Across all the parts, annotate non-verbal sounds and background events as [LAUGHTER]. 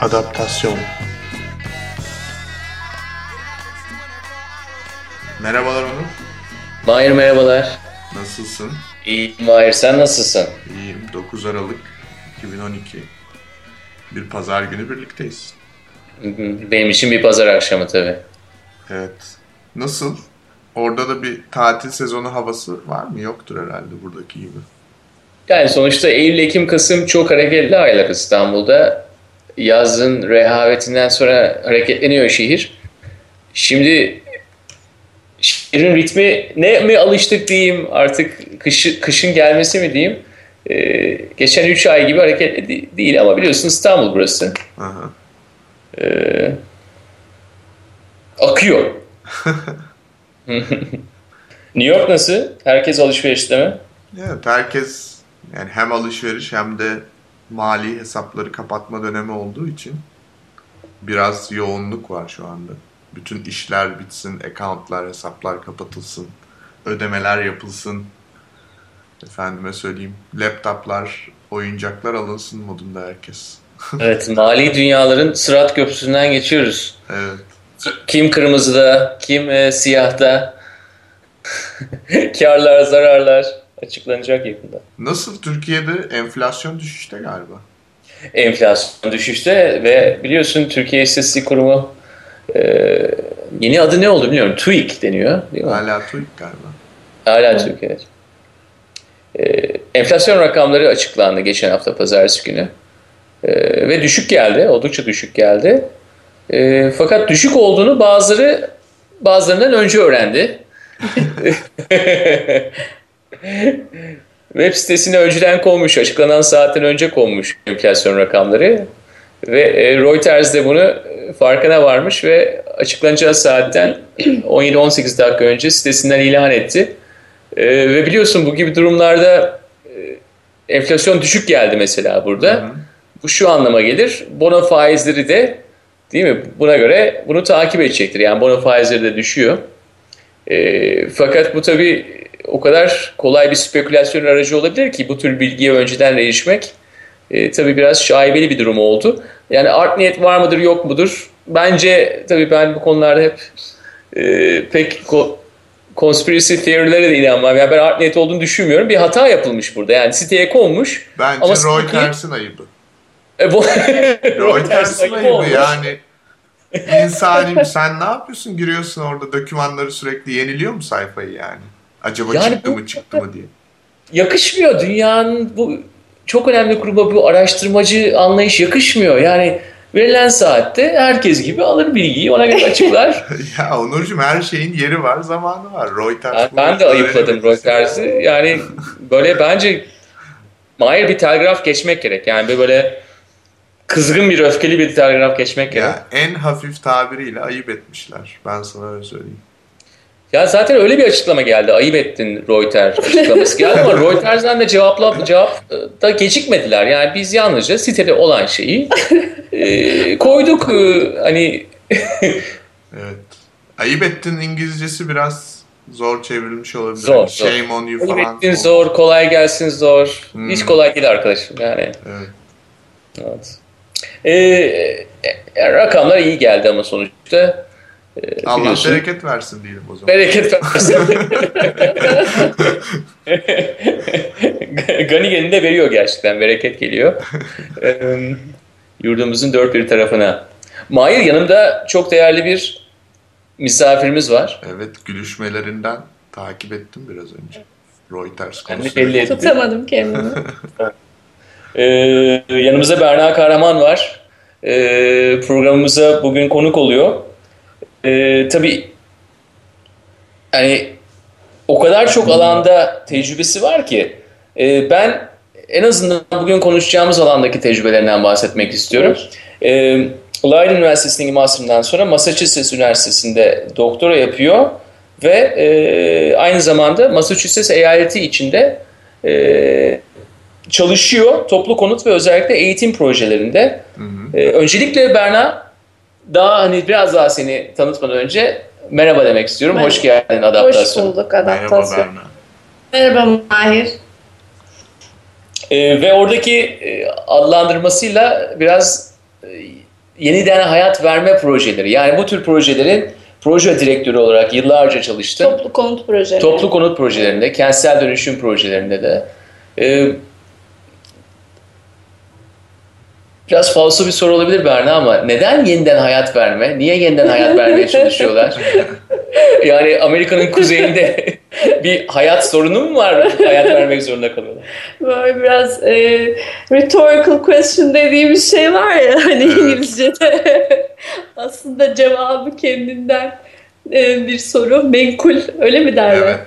Adaptasyon Merhabalar Onur. Mahir merhabalar. Nasılsın? İyiyim Mahir sen nasılsın? İyiyim. 9 Aralık 2012. Bir pazar günü birlikteyiz. Benim için bir pazar akşamı tabii. Evet. Nasıl? Orada da bir tatil sezonu havası var mı? Yoktur herhalde buradaki gibi. Yani sonuçta Eylül, Ekim, Kasım çok hareketli aylar İstanbul'da. Yazın rehavetinden sonra hareketleniyor şehir. Şimdi şehrin ritmi ne mi alıştık diyeyim artık kışı, kışın gelmesi mi diyeyim. Ee, geçen 3 ay gibi hareketli değil ama biliyorsun İstanbul burası. Aha. Ee, akıyor. [LAUGHS] New York nasıl? Herkes alışverişte mi? Evet herkes yani hem alışveriş hem de mali hesapları kapatma dönemi olduğu için biraz yoğunluk var şu anda. Bütün işler bitsin, accountlar, hesaplar kapatılsın, ödemeler yapılsın. Efendime söyleyeyim, laptoplar, oyuncaklar alınsın modunda herkes. [LAUGHS] Evet, mali dünyaların sırat köprüsünden geçiyoruz. Evet. Kim kırmızıda, kim e, siyahta. [LAUGHS] Karlar, zararlar açıklanacak yakında. Nasıl Türkiye'de enflasyon düşüşte galiba? Enflasyon düşüşte ve biliyorsun Türkiye İstatistik Kurumu e, yeni adı ne oldu bilmiyorum. TÜİK deniyor değil mi? Hala TÜİK galiba. Hala TÜİK evet. E, enflasyon rakamları açıklandı geçen hafta pazartesi günü. E, ve düşük geldi. Oldukça düşük geldi. E, fakat düşük olduğunu bazıları bazılarından önce öğrendi. [LAUGHS] [LAUGHS] Web sitesine önceden konmuş, açıklanan saatten önce konmuş enflasyon rakamları. Ve e, Reuters de bunu farkına varmış ve açıklanacağı saatten [CLEARS THROAT] 17-18 dakika önce sitesinden ilan etti. E, ve biliyorsun bu gibi durumlarda e, enflasyon düşük geldi mesela burada. Hı hı. Bu şu anlama gelir. Bono faizleri de değil mi? Buna göre bunu takip edecektir. Yani bono faizleri de düşüyor. E, fakat bu tabii o kadar kolay bir spekülasyon aracı olabilir ki bu tür bilgiye önceden erişmek e, tabii biraz şaibeli bir durum oldu. Yani art niyet var mıdır yok mudur? Bence tabii ben bu konularda hep e, pek ko- conspiracy theory'lere de inanmam. Yani ben art niyet olduğunu düşünmüyorum. Bir hata yapılmış burada. Yani siteye konmuş. Bence ama Reuters'ın ayıbı. E, bu... [LAUGHS] Reuters'ın ayıbı yani. İnsani sen ne yapıyorsun? Giriyorsun orada dokümanları sürekli yeniliyor mu sayfayı yani? Acaba Yani çıktı mı çıktı mı diye. yakışmıyor. Dünyanın bu çok önemli gruba bu araştırmacı anlayış yakışmıyor. Yani verilen saatte herkes gibi alır bilgiyi ona göre açıklar. [LAUGHS] ya Onurcuğum her şeyin yeri var, zamanı var. Reuters ben, bunu ben de ayıpladım öğrenemedi. Reuters'ı. Yani böyle bence Mahir bir telgraf geçmek gerek. Yani bir böyle kızgın bir öfkeli bir telgraf geçmek gerek. Ya en hafif tabiriyle ayıp etmişler. Ben sana öyle söyleyeyim. Ya zaten öyle bir açıklama geldi. Ayıp ettin Reuters açıklaması geldi ama [LAUGHS] Reuters'den de cevapla, cevap e, da gecikmediler. Yani biz yalnızca sitede olan şeyi e, koyduk. E, hani [LAUGHS] Evet. Ayıp ettin İngilizcesi biraz zor çevrilmiş olabilir. Zor, zor. Shame on you ayıp falan. ettin zor, kolay gelsin zor. Hmm. Hiç kolay değil arkadaşım yani. Evet. Evet. E, e, rakamlar iyi geldi ama sonuçta. E, Allah bereket versin diyelim o zaman. Bereket [LAUGHS] versin. Ganigen'i de veriyor gerçekten. Bereket geliyor. Ee, yurdumuzun dört bir tarafına. Mahir yanımda çok değerli bir misafirimiz var. Evet gülüşmelerinden takip ettim biraz önce. Reuters Ben de konusu. belli ettim. Tutamadım kendimi. [LAUGHS] Ee, yanımızda Berna Kahraman var. Ee, programımıza bugün konuk oluyor. Ee, tabii yani o kadar çok alanda tecrübesi var ki e, ben en azından bugün konuşacağımız alandaki tecrübelerinden bahsetmek istiyorum. E, Leiden Üniversitesi'ndeki master'ından sonra Massachusetts Üniversitesi'nde doktora yapıyor ve e, aynı zamanda Massachusetts eyaleti içinde e, çalışıyor toplu konut ve özellikle eğitim projelerinde. Hı hı. E, öncelikle Berna daha hani biraz daha seni tanıtmadan önce merhaba demek istiyorum. Merhaba. Hoş geldin Hoş adaptasyon. bulduk Merhaba adaptasyon. Berna. Merhaba Mahir. E, ve oradaki e, adlandırmasıyla biraz e, yeniden hayat verme projeleri. Yani bu tür projelerin proje direktörü olarak yıllarca çalıştım. Toplu konut projeleri. Toplu konut projelerinde, kentsel dönüşüm projelerinde de. Ee, biraz falso bir soru olabilir Berna ama neden yeniden hayat verme? Niye yeniden hayat vermeye çalışıyorlar? [LAUGHS] yani Amerika'nın kuzeyinde [LAUGHS] bir hayat sorunu mu var? Hayat vermek zorunda kalıyorlar. Böyle biraz e, rhetorical question dediğimiz şey var ya hani Evet. İngilizce'de. [LAUGHS] Aslında cevabı kendinden e, bir soru. Menkul öyle mi derler? Evet.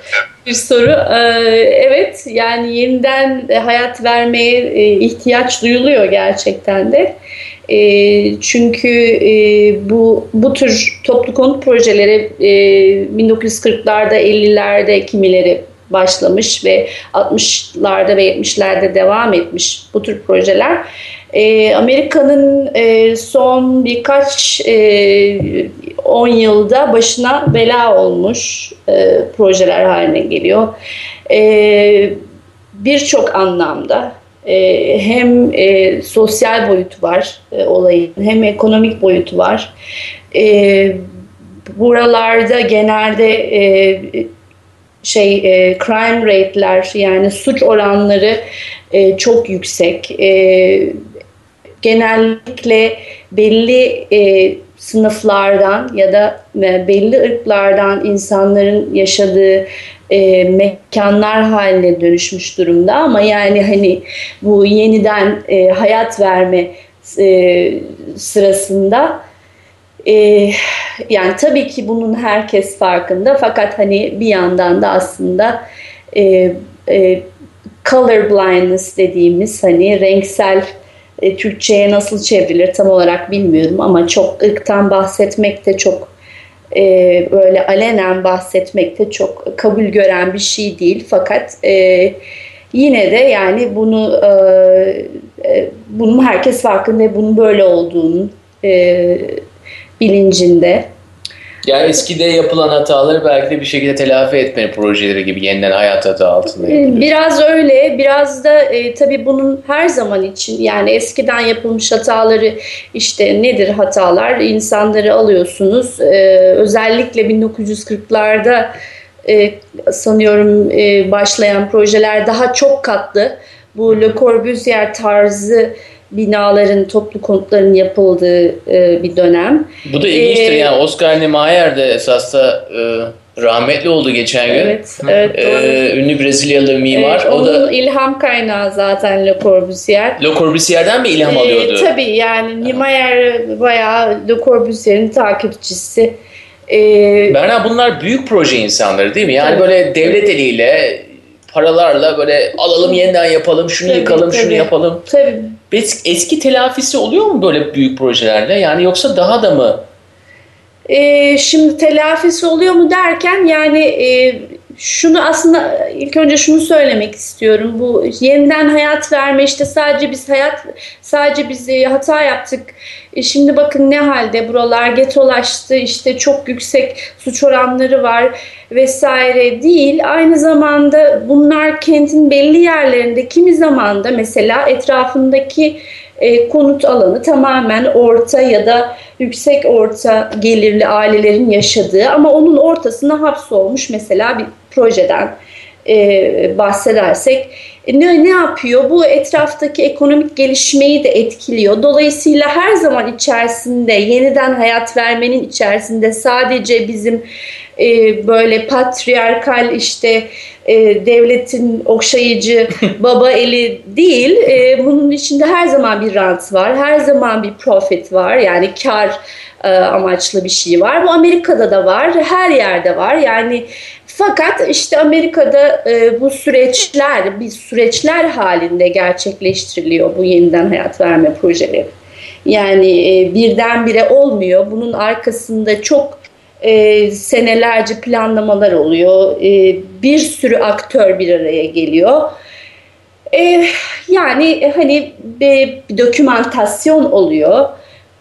Bir soru. Ee, Evet yani yeniden hayat vermeye e, ihtiyaç duyuluyor gerçekten de. E, Çünkü e, bu bu tür toplu konut projeleri e, 1940'larda 50'lerde kimileri başlamış ve 60'larda ve 70'lerde devam etmiş bu tür projeler. E, Amerika'nın e, son birkaç e, 10 yılda başına bela olmuş e, projeler haline geliyor. E, Birçok anlamda e, hem e, sosyal boyutu var e, olayın hem ekonomik boyutu var. E, buralarda genelde e, şey e, crime rate'ler yani suç oranları e, çok yüksek. E, genellikle belli e, sınıflardan ya da e, belli ırklardan insanların yaşadığı e, mekanlar haline dönüşmüş durumda. Ama yani hani bu yeniden e, hayat verme e, sırasında e, yani tabii ki bunun herkes farkında. Fakat hani bir yandan da aslında e, e, color blindness dediğimiz hani renksel e, Türkçe'ye nasıl çevrilir tam olarak bilmiyorum ama çok ırktan bahsetmek de çok e, böyle alenen bahsetmek de çok kabul gören bir şey değil fakat e, yine de yani bunu e, e, bunun herkes farkında bunun böyle olduğunu e, bilincinde. Yani eskide yapılan hataları belki de bir şekilde telafi etme projeleri gibi yeniden hayat adı altında yapılıyor. Biraz öyle, biraz da e, tabii bunun her zaman için yani eskiden yapılmış hataları işte nedir hatalar? İnsanları alıyorsunuz. E, özellikle 1940'larda e, sanıyorum e, başlayan projeler daha çok katlı. Bu Le Corbusier tarzı binaların, toplu konutların yapıldığı e, bir dönem. Bu da ilginçtir Ee, yani Oscar Niemeyer de esas da e, rahmetli oldu geçen gün. Evet, evet. doğru. Ee, ünlü Brezilyalı mimar. Evet, o da onun ilham kaynağı zaten Le Corbusier. Le Corbusier'den mi ilham Ee, alıyordu? tabii yani Niemeyer bayağı Le Corbusier'in takipçisi. Ee, Berna bunlar büyük proje insanları değil mi? Yani Tabii. böyle devlet eliyle paralarla böyle alalım yeniden yapalım, şunu Tabii, yıkalım, şunu tabii. yapalım. tabii Es- Eski telafisi oluyor mu böyle büyük projelerde? Yani yoksa daha da mı? Ee, şimdi telafisi oluyor mu derken yani e, şunu aslında ilk önce şunu söylemek istiyorum. Bu yeniden hayat verme işte sadece biz hayat sadece biz e, hata yaptık. E, şimdi bakın ne halde buralar getolaştı işte çok yüksek suç oranları var vesaire değil. Aynı zamanda bunlar kentin belli yerlerinde kimi zamanda mesela etrafındaki e, konut alanı tamamen orta ya da yüksek orta gelirli ailelerin yaşadığı ama onun ortasına hapsolmuş mesela bir projeden e, bahsedersek ne, ne yapıyor? Bu etraftaki ekonomik gelişmeyi de etkiliyor. Dolayısıyla her zaman içerisinde yeniden hayat vermenin içerisinde sadece bizim e, böyle patriarkal işte e, devletin okşayıcı [LAUGHS] baba eli değil. E, bunun içinde her zaman bir rant var. Her zaman bir profit var. Yani kar e, amaçlı bir şey var. Bu Amerika'da da var. Her yerde var. Yani fakat işte Amerika'da e, bu süreçler bir süreçler halinde gerçekleştiriliyor bu yeniden hayat verme projeleri. Yani e, birdenbire olmuyor. Bunun arkasında çok e, senelerce planlamalar oluyor. E, bir sürü aktör bir araya geliyor. E, yani hani bir, bir dokümantasyon oluyor.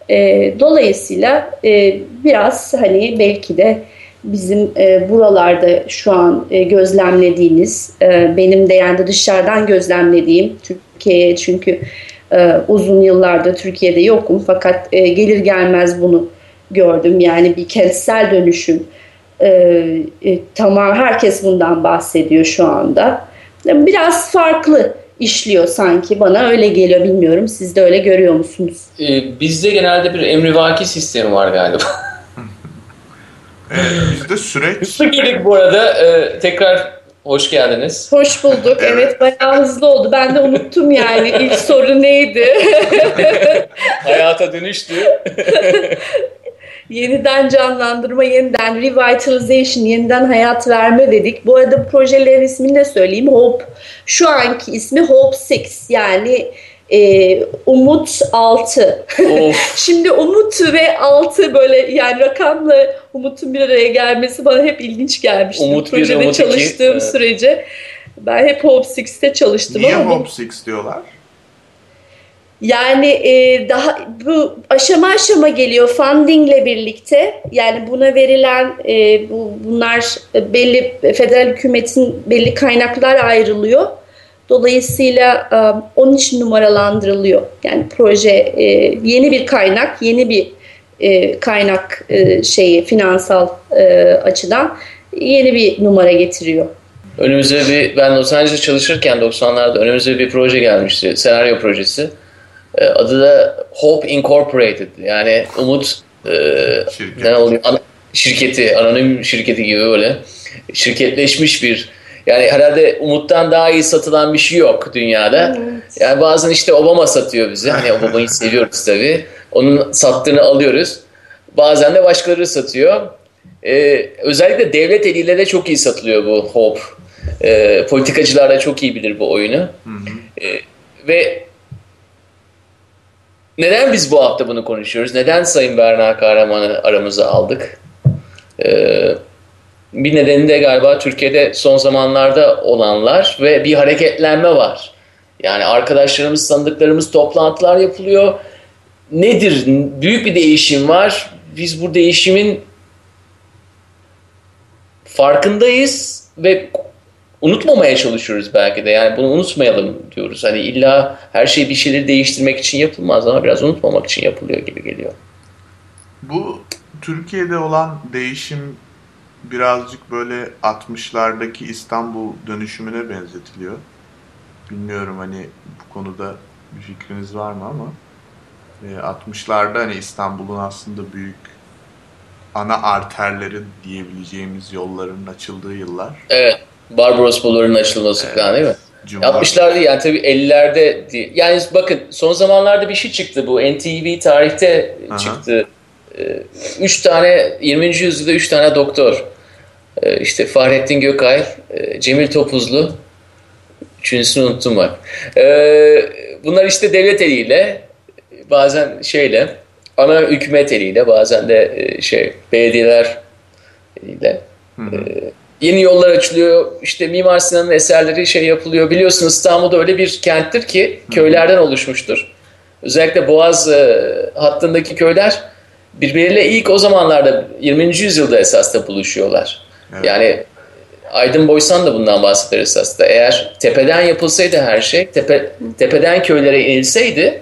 E, dolayısıyla e, biraz hani belki de bizim e, buralarda şu an e, gözlemlediğiniz, e, benim de yani dışarıdan gözlemlediğim Türkiye'ye çünkü e, uzun yıllarda Türkiye'de yokum fakat e, gelir gelmez bunu gördüm. Yani bir kentsel dönüşüm e, e, tamam herkes bundan bahsediyor şu anda. Biraz farklı işliyor sanki bana öyle geliyor bilmiyorum siz de öyle görüyor musunuz? Ee, bizde genelde bir emrivaki sistemi var galiba. [LAUGHS] evet, bizde süreç... Hızlı girdik bu arada. Ee, tekrar hoş geldiniz. Hoş bulduk. Evet. evet bayağı hızlı oldu. Ben de unuttum yani. [LAUGHS] İlk soru neydi? [LAUGHS] Hayata dönüştü. [LAUGHS] yeniden canlandırma, yeniden revitalization, yeniden hayat verme dedik. Bu arada projelerin ismini de söyleyeyim. Hope, şu anki ismi Hope 6 yani e, Umut 6. [LAUGHS] Şimdi Umut ve 6 böyle yani rakamla Umut'un bir araya gelmesi bana hep ilginç gelmişti. Umut Projede bir, Umut çalıştığım iki. sürece ben hep Hope 6'te çalıştım. Niye ama Hope 6 diyorlar? Yani e, daha bu aşama aşama geliyor fundingle birlikte. Yani buna verilen e, bu bunlar belli federal hükümetin belli kaynaklar ayrılıyor. Dolayısıyla e, onun için numaralandırılıyor. Yani proje e, yeni bir kaynak, yeni bir e, kaynak şeyi finansal açıdan yeni bir numara getiriyor. Önümüze bir ben Los Angeles'ta çalışırken 90'larda önümüze bir proje gelmişti. Senaryo projesi. Adı da Hope Incorporated. Yani Umut Şirket. ne oluyor? Ana, şirketi, anonim şirketi gibi böyle şirketleşmiş bir yani herhalde Umut'tan daha iyi satılan bir şey yok dünyada. Evet. Yani bazen işte Obama satıyor bizi. Hani Obama'yı [LAUGHS] seviyoruz tabii. Onun sattığını alıyoruz. Bazen de başkaları satıyor. Ee, özellikle devlet eliyle de çok iyi satılıyor bu Hope. Ee, politikacılar da çok iyi bilir bu oyunu. Hı hı. Ee, ve neden biz bu hafta bunu konuşuyoruz? Neden Sayın Berna Kahraman'ı aramıza aldık? Ee, bir nedeni de galiba Türkiye'de son zamanlarda olanlar ve bir hareketlenme var. Yani arkadaşlarımız, tanıdıklarımız toplantılar yapılıyor. Nedir? Büyük bir değişim var. Biz bu değişimin farkındayız ve unutmamaya çalışıyoruz belki de. Yani bunu unutmayalım diyoruz. Hani illa her şey bir şeyleri değiştirmek için yapılmaz ama biraz unutmamak için yapılıyor gibi geliyor. Bu Türkiye'de olan değişim birazcık böyle 60'lardaki İstanbul dönüşümüne benzetiliyor. Bilmiyorum hani bu konuda bir fikriniz var mı ama e, 60'larda hani İstanbul'un aslında büyük ana arterleri diyebileceğimiz yolların açıldığı yıllar. Evet. Barbaros Bulvarı'nın açılması Evet. falan değil mi? Cumhur- 60'larda yani tabii 50'lerde değil. Yani bakın son zamanlarda bir şey çıktı bu. NTV tarihte Aha. çıktı. Ee, Üç tane 20. yüzyılda üç tane doktor. Ee, işte Fahrettin Gökay, e, Cemil Topuzlu. Üçüncüsünü unuttum bak. Ee, Bunlar işte devlet eliyle bazen şeyle ana hükümet eliyle bazen de e, şey belediyeler eliyle Hı hı. yeni yollar açılıyor. İşte Mimar Sinan'ın eserleri şey yapılıyor. Biliyorsunuz İstanbul'da öyle bir kenttir ki köylerden oluşmuştur. Özellikle Boğaz e, hattındaki köyler birbiriyle ilk o zamanlarda 20. yüzyılda esas da buluşuyorlar. Evet. Yani Aydın Boysan da bundan bahseder esas da. Eğer tepeden yapılsaydı her şey, tepe, tepeden köylere inilseydi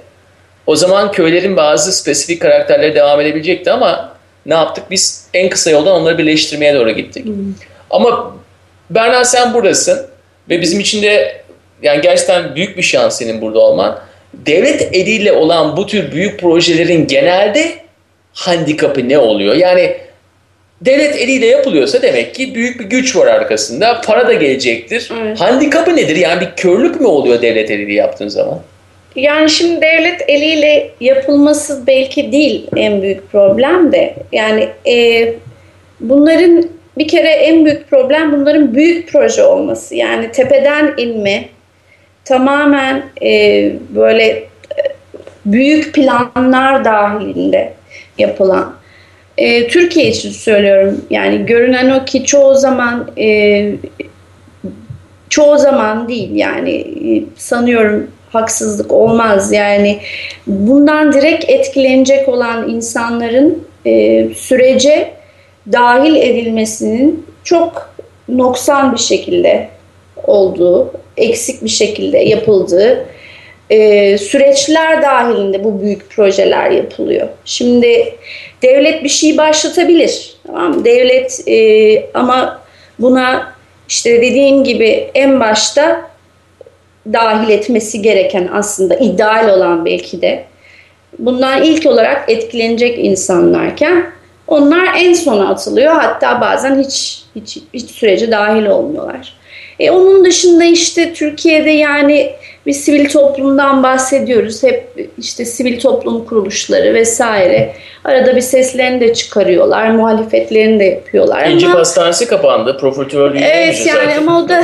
o zaman köylerin bazı spesifik karakterleri devam edebilecekti ama ne yaptık? Biz en kısa yoldan onları birleştirmeye doğru gittik. Ama Berna sen buradasın ve bizim için de yani gerçekten büyük bir şans senin burada olman. Devlet eliyle olan bu tür büyük projelerin genelde handikapı ne oluyor? Yani devlet eliyle yapılıyorsa demek ki büyük bir güç var arkasında. Para da gelecektir. Evet. Handikapı nedir? Yani bir körlük mü oluyor devlet eliyle yaptığın zaman? Yani şimdi devlet eliyle yapılması belki değil en büyük problem de. Yani e, bunların bir kere en büyük problem bunların büyük proje olması. Yani tepeden inme, tamamen e, böyle e, büyük planlar dahilinde yapılan. E, Türkiye için söylüyorum. Yani görünen o ki çoğu zaman e, çoğu zaman değil yani e, sanıyorum haksızlık olmaz yani bundan direkt etkilenecek olan insanların e, sürece dahil edilmesinin çok noksan bir şekilde olduğu, eksik bir şekilde yapıldığı e, süreçler dahilinde bu büyük projeler yapılıyor. Şimdi devlet bir şey başlatabilir. Tamam? Devlet e, ama buna işte dediğim gibi en başta dahil etmesi gereken aslında ideal olan belki de bunlar ilk olarak etkilenecek insanlarken onlar en sona atılıyor. Hatta bazen hiç hiç, hiç sürece dahil olmuyorlar. E, onun dışında işte Türkiye'de yani bir sivil toplumdan bahsediyoruz. Hep işte sivil toplum kuruluşları vesaire. Arada bir seslerini de çıkarıyorlar, muhalefetlerini de yapıyorlar. İnci ama, Pastanesi kapandı. Profiterol Evet yani zaten. ama o da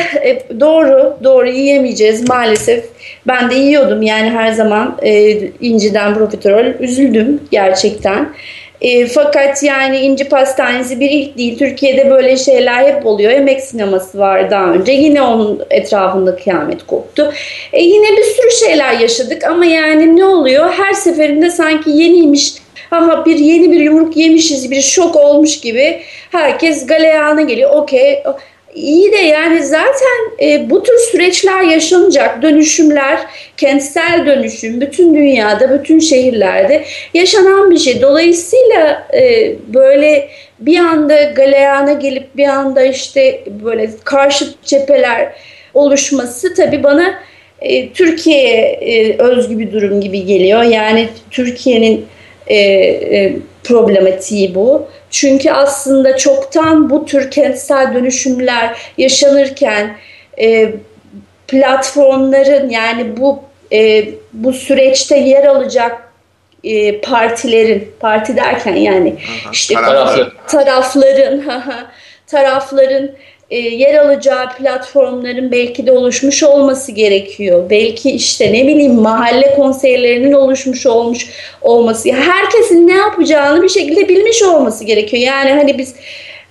doğru, doğru yiyemeyeceğiz maalesef. Ben de yiyordum yani her zaman e, inciden profiterol. Üzüldüm gerçekten. E, fakat yani İnci Pastanesi bir ilk değil. Türkiye'de böyle şeyler hep oluyor. Emek sineması var daha önce. Yine onun etrafında kıyamet koptu. E, yine bir sürü şeyler yaşadık ama yani ne oluyor? Her seferinde sanki yeniymiş Aha bir yeni bir yumruk yemişiz, bir şok olmuş gibi herkes galeyana geliyor. Okey İyi de yani zaten e, bu tür süreçler yaşanacak. Dönüşümler, kentsel dönüşüm bütün dünyada, bütün şehirlerde yaşanan bir şey. Dolayısıyla e, böyle bir anda galeyana gelip bir anda işte böyle karşı cepheler oluşması tabii bana e, Türkiye'ye e, özgü bir durum gibi geliyor. Yani Türkiye'nin e, e, problematiği bu. Çünkü aslında çoktan bu tür kentsel dönüşümler yaşanırken e, platformların yani bu e, bu süreçte yer alacak e, partilerin parti derken yani Aha, işte tarafların [LAUGHS] tarafların tarafların e, yer alacağı platformların belki de oluşmuş olması gerekiyor. Belki işte ne bileyim mahalle konseylerinin oluşmuş olmuş olması. Herkesin ne yapacağını bir şekilde bilmiş olması gerekiyor. Yani hani biz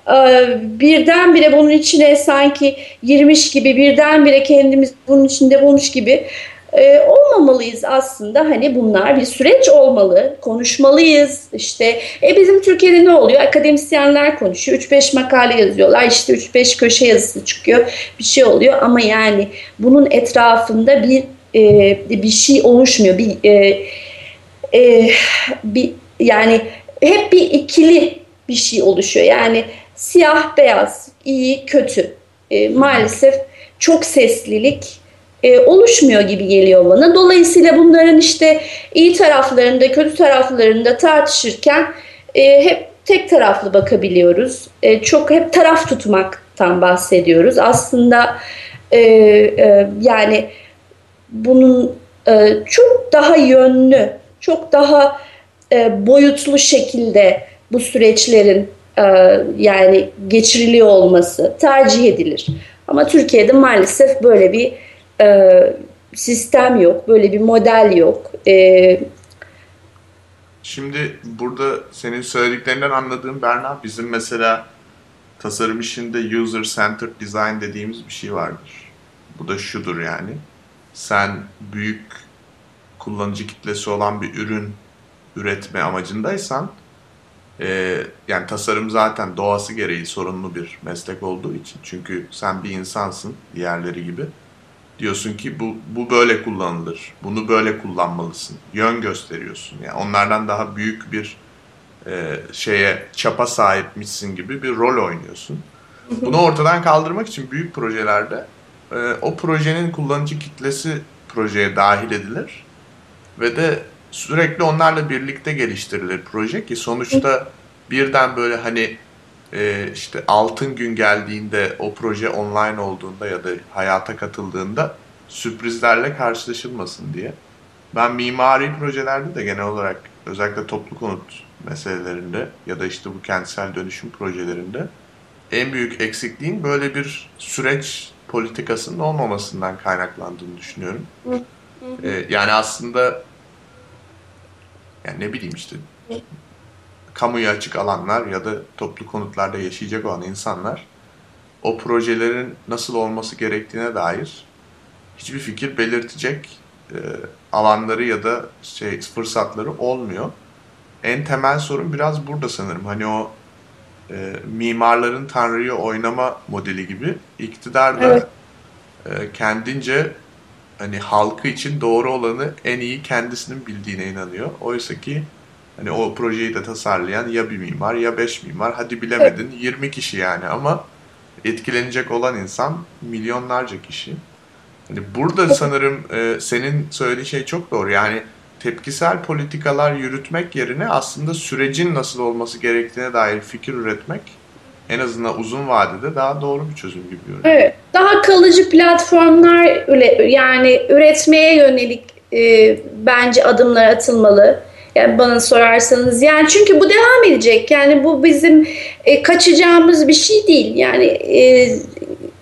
e, birdenbire bunun içine sanki girmiş gibi birdenbire kendimiz bunun içinde bulmuş gibi e, olmamalıyız aslında. Hani bunlar bir süreç olmalı. Konuşmalıyız. İşte e bizim Türkiye'de ne oluyor? Akademisyenler konuşuyor. 3-5 makale yazıyorlar. İşte 3-5 köşe yazısı çıkıyor. Bir şey oluyor ama yani bunun etrafında bir e, bir şey oluşmuyor. Bir e, e, bir yani hep bir ikili bir şey oluşuyor. Yani siyah beyaz, iyi kötü. E, maalesef çok seslilik e, oluşmuyor gibi geliyor bana. Dolayısıyla bunların işte iyi taraflarında, kötü taraflarında tartışırken e, hep tek taraflı bakabiliyoruz. E, çok hep taraf tutmaktan bahsediyoruz. Aslında e, e, yani bunun e, çok daha yönlü, çok daha e, boyutlu şekilde bu süreçlerin e, yani geçiriliyor olması tercih edilir. Ama Türkiye'de maalesef böyle bir e, sistem yok, böyle bir model yok. E, Şimdi burada senin söylediklerinden anladığım Berna, bizim mesela tasarım işinde user centered design dediğimiz bir şey vardır. Bu da şudur yani. Sen büyük kullanıcı kitlesi olan bir ürün üretme amacındaysan e, yani tasarım zaten doğası gereği sorunlu bir meslek olduğu için. Çünkü sen bir insansın diğerleri gibi diyorsun ki bu, bu böyle kullanılır. Bunu böyle kullanmalısın. Yön gösteriyorsun. Yani onlardan daha büyük bir e, şeye çapa sahipmişsin gibi bir rol oynuyorsun. Bunu ortadan kaldırmak için büyük projelerde e, o projenin kullanıcı kitlesi projeye dahil edilir ve de sürekli onlarla birlikte geliştirilir proje ki sonuçta birden böyle hani e, işte altın gün geldiğinde o proje online olduğunda ya da hayata katıldığında sürprizlerle karşılaşılmasın diye. Ben mimari projelerde de genel olarak özellikle toplu konut meselelerinde ya da işte bu kentsel dönüşüm projelerinde en büyük eksikliğin böyle bir süreç politikasının olmamasından kaynaklandığını düşünüyorum. Ee, yani aslında yani ne bileyim işte kamuya açık alanlar ya da toplu konutlarda yaşayacak olan insanlar o projelerin nasıl olması gerektiğine dair hiçbir fikir belirtecek e, alanları ya da şey fırsatları olmuyor. En temel sorun biraz burada sanırım. Hani o e, mimarların Tanrı'yı oynama modeli gibi iktidar da evet. e, kendince hani halkı için doğru olanı en iyi kendisinin bildiğine inanıyor. Oysa ki hani o projeyi de tasarlayan ya bir mimar ya beş mimar hadi bilemedin 20 kişi yani ama etkilenecek olan insan milyonlarca kişi. Hani burada sanırım e, senin söylediğin şey çok doğru. Yani tepkisel politikalar yürütmek yerine aslında sürecin nasıl olması gerektiğine dair fikir üretmek en azından uzun vadede daha doğru bir çözüm gibi görünüyor. Evet. Daha kalıcı platformlar yani üretmeye yönelik e, bence adımlar atılmalı. Yani bana sorarsanız yani çünkü bu devam edecek. Yani bu bizim e, kaçacağımız bir şey değil. Yani e,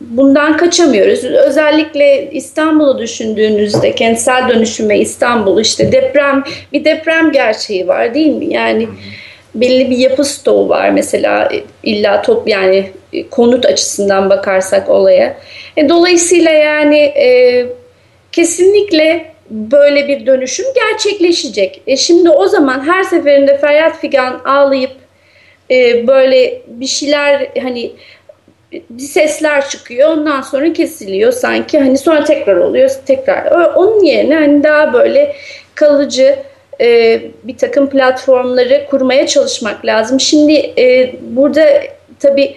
bundan kaçamıyoruz. Özellikle İstanbul'u düşündüğünüzde kentsel dönüşüme İstanbul işte deprem bir deprem gerçeği var değil mi? Yani belli bir yapı stoğu var mesela illa top yani konut açısından bakarsak olaya. E, dolayısıyla yani e, kesinlikle böyle bir dönüşüm gerçekleşecek. E şimdi o zaman her seferinde feryat figan ağlayıp e, böyle bir şeyler hani bir sesler çıkıyor ondan sonra kesiliyor sanki hani sonra tekrar oluyor tekrar onun yerine hani daha böyle kalıcı e, bir takım platformları kurmaya çalışmak lazım. Şimdi e, burada tabii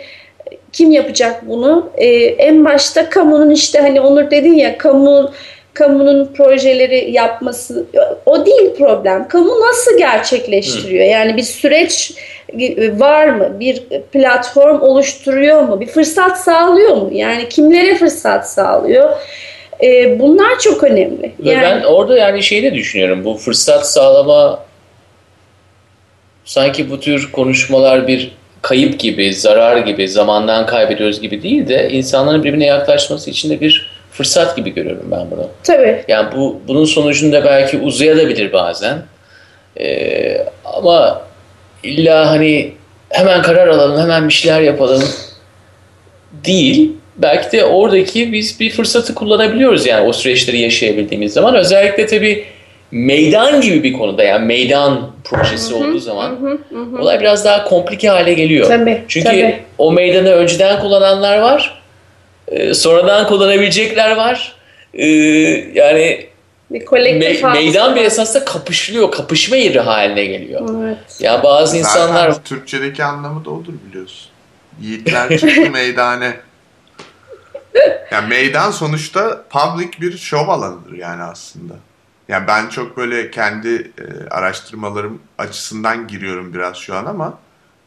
kim yapacak bunu? E, en başta kamunun işte hani Onur dedin ya kamu kamunun projeleri yapması o değil problem. Kamu nasıl gerçekleştiriyor? Hı. Yani bir süreç var mı? Bir platform oluşturuyor mu? Bir fırsat sağlıyor mu? Yani kimlere fırsat sağlıyor? Ee, bunlar çok önemli. Ve yani, ben orada yani şeyi de düşünüyorum. Bu fırsat sağlama sanki bu tür konuşmalar bir kayıp gibi, zarar gibi, zamandan kaybediyoruz gibi değil de insanların birbirine yaklaşması için de bir fırsat gibi görüyorum ben bunu. Tabii. Yani bu bunun sonucunda belki uzayabilir bazen. Ee, ama illa hani hemen karar alalım, hemen bir şeyler yapalım değil. Belki de oradaki biz bir fırsatı kullanabiliyoruz yani o süreçleri yaşayabildiğimiz zaman. Özellikle tabii meydan gibi bir konuda yani meydan projesi hı hı, olduğu zaman hı hı, hı. olay biraz daha komplike hale geliyor. Tabii, Çünkü tabii. o meydanı önceden kullananlar var. E, sonradan kullanabilecekler var. E, yani bir kolektif me- meydan bir esasında kapışılıyor. Kapışma yeri haline geliyor. Evet. Ya yani bazı Zaten insanlar Türkçedeki anlamı da odur biliyorsun. Yiğitler çıktı [LAUGHS] meydane. Yani meydan sonuçta public bir şov alanıdır yani aslında. Yani ben çok böyle kendi e, araştırmalarım açısından giriyorum biraz şu an ama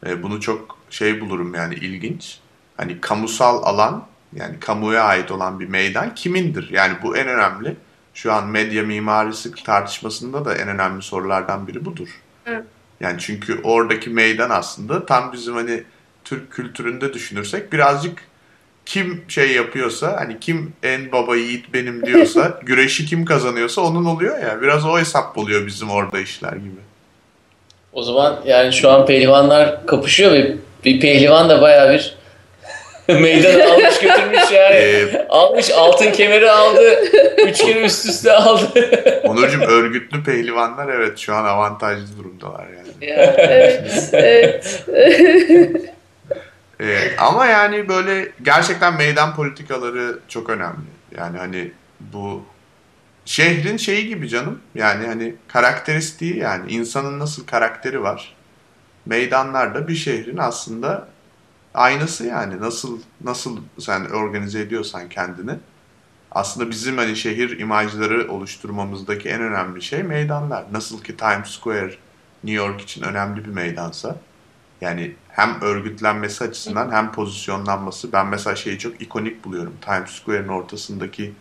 e, bunu çok şey bulurum yani ilginç. Hani kamusal alan yani kamuya ait olan bir meydan kimindir? Yani bu en önemli. Şu an medya mimarisi tartışmasında da en önemli sorulardan biri budur. Evet. Yani çünkü oradaki meydan aslında tam bizim hani Türk kültüründe düşünürsek birazcık kim şey yapıyorsa hani kim en baba yiğit benim diyorsa [LAUGHS] güreşi kim kazanıyorsa onun oluyor ya biraz o hesap oluyor bizim orada işler gibi. O zaman yani şu an pehlivanlar kapışıyor ve bir pehlivan da baya bir [LAUGHS] meydan almış götürmüş yani. Ee, almış altın kemeri aldı. Üç kere üst üste aldı. [LAUGHS] Onurcuğum örgütlü pehlivanlar evet şu an avantajlı durumdalar yani. Ya, evet. evet. [LAUGHS] ee, ama yani böyle gerçekten meydan politikaları çok önemli. Yani hani bu şehrin şeyi gibi canım. Yani hani karakteristiği yani insanın nasıl karakteri var. Meydanlarda bir şehrin aslında aynısı yani nasıl nasıl sen organize ediyorsan kendini. Aslında bizim hani şehir imajları oluşturmamızdaki en önemli şey meydanlar. Nasıl ki Times Square New York için önemli bir meydansa yani hem örgütlenmesi açısından hem pozisyonlanması ben mesela şeyi çok ikonik buluyorum. Times Square'ın ortasındaki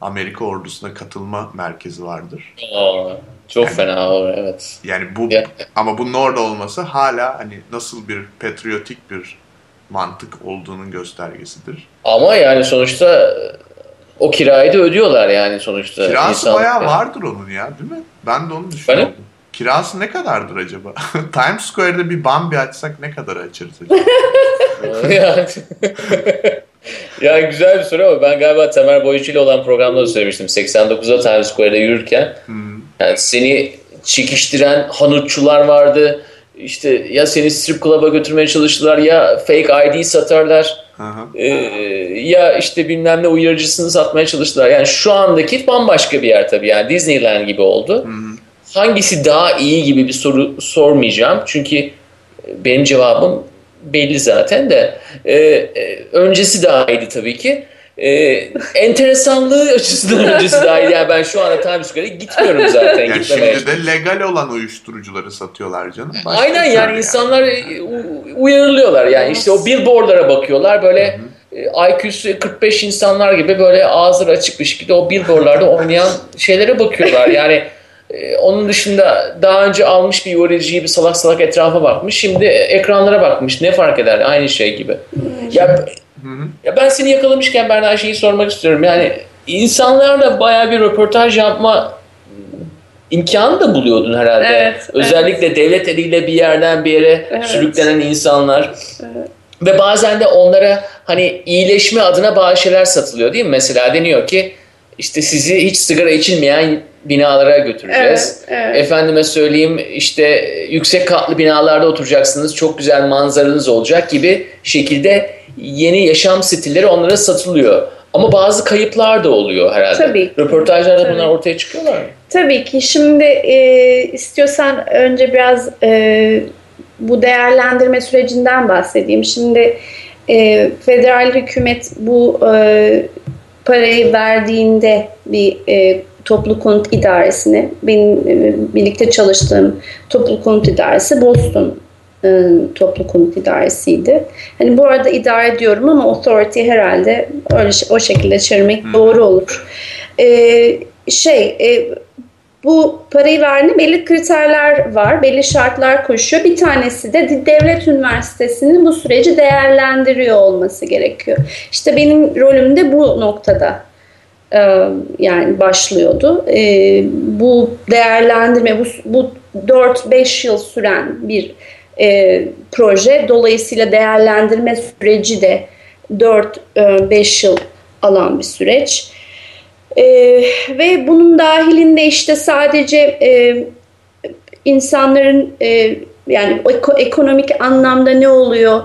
Amerika ordusuna katılma merkezi vardır. Aa, çok yani, fena o evet. Yani bu ama bunun orada olması hala hani nasıl bir patriotik bir mantık olduğunun göstergesidir. Ama yani sonuçta o kirayı da ödüyorlar yani sonuçta. Kirası İnsan, bayağı vardır onun ya değil mi? Ben de onu düşünüyorum. Benim? Kirası ne kadardır acaba? [LAUGHS] Times Square'de bir Bambi açsak ne kadar açarız acaba? [LAUGHS] ya güzel bir soru ama ben galiba Tamer Boyucu ile olan programda da söylemiştim. 89'da Times Square'de yürürken hmm. yani seni çekiştiren hanutçular vardı işte ya seni strip club'a götürmeye çalıştılar ya fake ID satarlar. Ee, ya işte bilmem ne uyarıcısını satmaya çalıştılar. Yani şu andaki bambaşka bir yer tabii. Yani Disneyland gibi oldu. Hangisi daha iyi gibi bir soru sormayacağım. Çünkü benim cevabım belli zaten de. Ee, öncesi daha iyiydi tabii ki. Ee, enteresanlığı açısından [LAUGHS] öncesi daha iyi. Yani ben şu anda Times Square'e gitmiyorum zaten. Yani şimdi de legal olan uyuşturucuları satıyorlar canım. Başka Aynen yani, yani insanlar e, uyarılıyorlar. Yani işte o billboardlara bakıyorlar böyle Hı-hı. IQ'su 45 insanlar gibi böyle ağızları açık bir şekilde o billboardlarda oynayan [LAUGHS] şeylere bakıyorlar. Yani e, onun dışında daha önce almış bir yoriciyi bir salak salak etrafa bakmış. Şimdi ekranlara bakmış. Ne fark eder? Aynı şey gibi. Ya Hı hı. Ya ben seni yakalamışken ben her şeyi sormak istiyorum. Yani insanlarla baya bir röportaj yapma imkanı da buluyordun herhalde. Evet, Özellikle evet. devlet eliyle bir yerden bir yere evet. sürüklenen insanlar. Evet. Ve bazen de onlara hani iyileşme adına bazı şeyler satılıyor değil mi? Mesela deniyor ki işte sizi hiç sigara içilmeyen binalara götüreceğiz. Evet, evet. Efendime söyleyeyim işte yüksek katlı binalarda oturacaksınız. Çok güzel manzaranız olacak gibi şekilde yeni yaşam stilleri onlara satılıyor. Ama bazı kayıplar da oluyor herhalde. Tabii. Röportajlarda Tabii. bunlar ortaya çıkıyorlar mı? Tabii ki. Şimdi e, istiyorsan önce biraz e, bu değerlendirme sürecinden bahsedeyim. Şimdi e, federal hükümet bu e, parayı verdiğinde bir e, toplu konut idaresine, benim e, birlikte çalıştığım toplu konut idaresi Boston e, toplu konut idaresiydi. Hani bu arada idare diyorum ama authority herhalde öyle o şekilde çevirmek hmm. doğru olur. E, şey e, bu parayı verdiğinde belli kriterler var, belli şartlar koşuyor. Bir tanesi de devlet üniversitesinin bu süreci değerlendiriyor olması gerekiyor. İşte benim rolüm de bu noktada e, yani başlıyordu. E, bu değerlendirme, bu, bu 4-5 yıl süren bir e, proje. Dolayısıyla değerlendirme süreci de 4-5 yıl alan bir süreç. E, ve bunun dahilinde işte sadece e, insanların e, yani ekonomik anlamda ne oluyor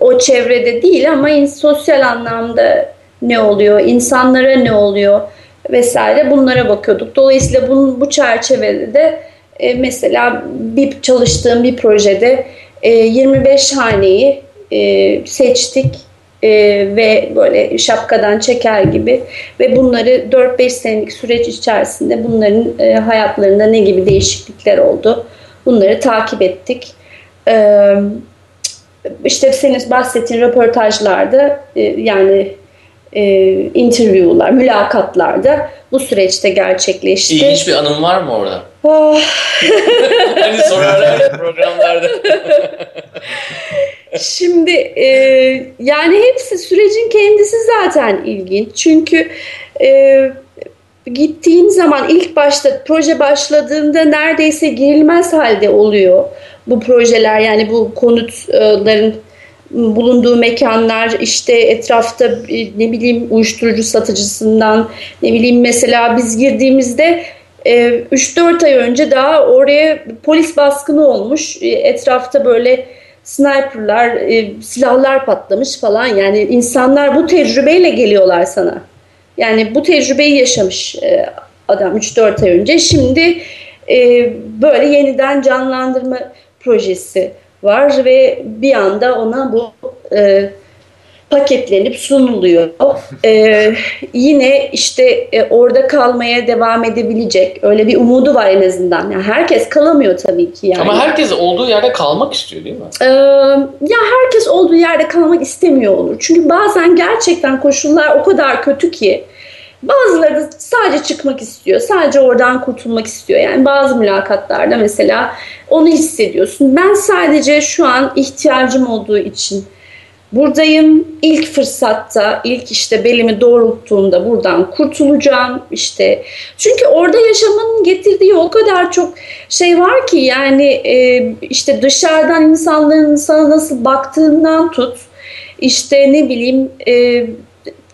o çevrede değil ama sosyal anlamda ne oluyor, insanlara ne oluyor vesaire bunlara bakıyorduk. Dolayısıyla bunun, bu çerçevede de e, mesela bir çalıştığım bir projede e, 25 haneyi e, seçtik e, ve böyle şapkadan çeker gibi ve bunları 4-5 senelik süreç içerisinde bunların e, hayatlarında ne gibi değişiklikler oldu bunları takip ettik. E, işte senin bahsettiğin röportajlarda e, yani e, interview'lar, mülakatlarda bu süreçte gerçekleşti. İlginç bir anın var mı orada? Oh. hani sorarlar [LAUGHS] ya programlarda. Şimdi e, yani hepsi sürecin kendisi zaten ilginç. Çünkü e, gittiğin zaman ilk başta proje başladığında neredeyse girilmez halde oluyor bu projeler. Yani bu konutların bulunduğu mekanlar işte etrafta ne bileyim uyuşturucu satıcısından ne bileyim mesela biz girdiğimizde 3-4 e, ay önce daha oraya polis baskını olmuş. E, etrafta böyle sniperlar, e, silahlar patlamış falan. Yani insanlar bu tecrübeyle geliyorlar sana. Yani bu tecrübeyi yaşamış adam 3-4 ay önce. Şimdi böyle yeniden canlandırma projesi var ve bir anda ona bu e, paketlenip sunuluyor. Ee, yine işte e, orada kalmaya devam edebilecek öyle bir umudu var en azından. Yani herkes kalamıyor tabii ki yani. Ama herkes olduğu yerde kalmak istiyor değil mi? Ee, ya herkes olduğu yerde kalmak istemiyor olur. Çünkü bazen gerçekten koşullar o kadar kötü ki Bazıları da sadece çıkmak istiyor. Sadece oradan kurtulmak istiyor. Yani bazı mülakatlarda mesela onu hissediyorsun. Ben sadece şu an ihtiyacım olduğu için buradayım. İlk fırsatta, ilk işte belimi doğrulttuğunda buradan kurtulacağım. İşte çünkü orada yaşamanın getirdiği o kadar çok şey var ki yani e, işte dışarıdan insanların sana nasıl baktığından tut. İşte ne bileyim e,